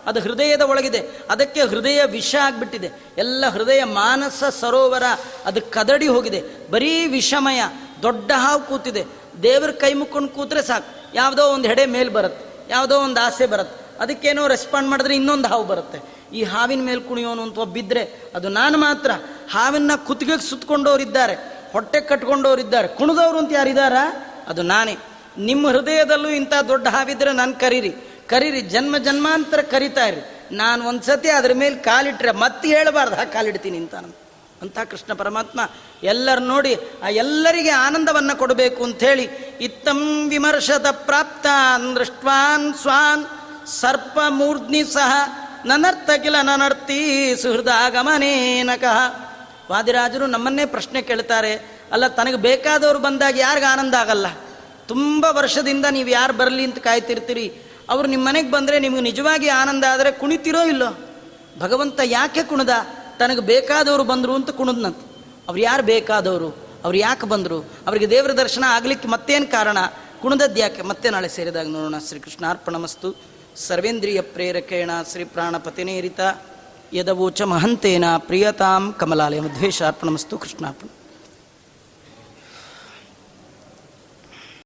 ಅದು ಹೃದಯದ ಒಳಗಿದೆ. ಅದಕ್ಕೆ ಹೃದಯ ವಿಷ ಆಗಿಬಿಟ್ಟಿದೆ. ಎಲ್ಲ ಹೃದಯ ಮಾನಸ ಸರೋವರ ಅದು ಕದಡಿ ಹೋಗಿದೆ. ಬರೀ ವಿಷಮಯ, ದೊಡ್ಡ ಹಾವು ಕೂತಿದೆ. ದೇವ್ರ ಕೈ ಮುಕ್ಕೊಂಡು ಕೂತ್ರೆ ಸಾಕು. ಯಾವುದೋ ಒಂದು ಹೆಡೆ ಮೇಲೆ ಬರುತ್ತೆ, ಯಾವುದೋ ಒಂದು ಆಸೆ ಬರುತ್ತೆ. ಅದಕ್ಕೇನೋ ರೆಸ್ಪಾಂಡ್ ಮಾಡಿದ್ರೆ ಇನ್ನೊಂದು ಹಾವು ಬರುತ್ತೆ. ಈ ಹಾವಿನ ಮೇಲೆ ಕುಣಿಯೋನು ಅಂತ ಒಬ್ಬಿದ್ರೆ ಅದು ನಾನು ಮಾತ್ರ. ಹಾವಿನ ಕುತ್ತಿಗೆಗೆ ಸುತ್ತಕೊಂಡವರಿದ್ದಾರೆ ಹೊಟ್ಟೆ ಕಟ್ಕೊಂಡವರಿದ್ದಾರೆ ಕುಣಿದವರು ಅಂತ ಯಾರಿದ್ದಾರಾ ಅದು ನಾನೇ. ನಿಮ್ಮ ಹೃದಯದಲ್ಲೂ ಇಂಥ ದೊಡ್ಡ ಹಾವಿದ್ರೆ ನಾನು ಕರೀರಿ. ಕರೀರಿ, ಜನ್ಮ ಜನ್ಮಾಂತರ ಕರಿತಾ ಇರಿ. ನಾನು ಒಂದ್ಸತಿ ಅದ್ರ ಮೇಲೆ ಕಾಲಿಟ್ರೆ ಮತ್ತೆ ಹೇಳಬಾರ್ದು ಹಾಗೆ ಕಾಲಿಡ್ತೀನಿ ಅಂತ ಅಂತ ಕೃಷ್ಣ ಪರಮಾತ್ಮ ಎಲ್ಲರ ನೋಡಿ ಆ ಎಲ್ಲರಿಗೆ ಆನಂದವನ್ನು ಕೊಡಬೇಕು ಅಂಥೇಳಿ ಇತ್ತಂ ವಿಮರ್ಶದ ಪ್ರಾಪ್ತ ದೃಷ್ಟ್ವಾನ್ ಸ್ವಾನ್ ಸರ್ಪ ಮೂರ್ಧ್ನಿ ಸಹ ನನರ್ಥ ಕಿಲ ನನರ್ತಿ ಸುಹೃದಾಗಮನೇನಕಃ ವಾದಿರಾಜರು ನಮ್ಮನ್ನೇ ಪ್ರಶ್ನೆ ಕೇಳ್ತಾರೆ, ಅಲ್ಲ, ತನಗೆ ಬೇಕಾದವರು ಬಂದಾಗ ಯಾರಿಗೆ ಆನಂದ ಆಗಲ್ಲ? ತುಂಬ ವರ್ಷದಿಂದ ನೀವು ಯಾರು ಬರಲಿ ಅಂತ ಕಾಯ್ತಿರ್ತೀರಿ ಅವರು ನಿಮ್ಮ ಮನೆಗೆ ಬಂದರೆ ನಿಮಗೆ ನಿಜವಾಗಿ ಆನಂದ ಆದರೆ ಕುಣಿತಿರೋ ಇಲ್ಲೋ? ಭಗವಂತ ಯಾಕೆ ಕುಣದ? ತನಗೆ ಬೇಕಾದವರು ಬಂದರು ಅಂತ ಕುಣದ್ನಂತ. ಅವ್ರು ಯಾರು ಬೇಕಾದವರು? ಅವ್ರು ಯಾಕೆ ಬಂದರು? ಅವರಿಗೆ ದೇವರ ದರ್ಶನ ಆಗಲಿಕ್ಕೆ ಮತ್ತೇನು ಕಾರಣ? ಕುಣದದ್ದು ಯಾಕೆ? ಮತ್ತೆ ನಾಳೆ ಸೇರಿದಾಗ ನೋಡೋಣ. ಶ್ರೀಕೃಷ್ಣ ಅರ್ಪಣಮಸ್ತು ಸರ್ವೇಂದ್ರಿಯ ಪ್ರೇರಕೇಣ ಶ್ರೀ ಪ್ರಾಣಪತಿನೇರಿತ ಯದವೋಚ ಮಹಂತೇನ ಪ್ರಿಯತಾಂ ಕಮಲಾಲಯ ಮಧ್ವೇಶ ಅರ್ಪಣಮಸ್ತು ಕೃಷ್ಣಾರ್ಪಣ.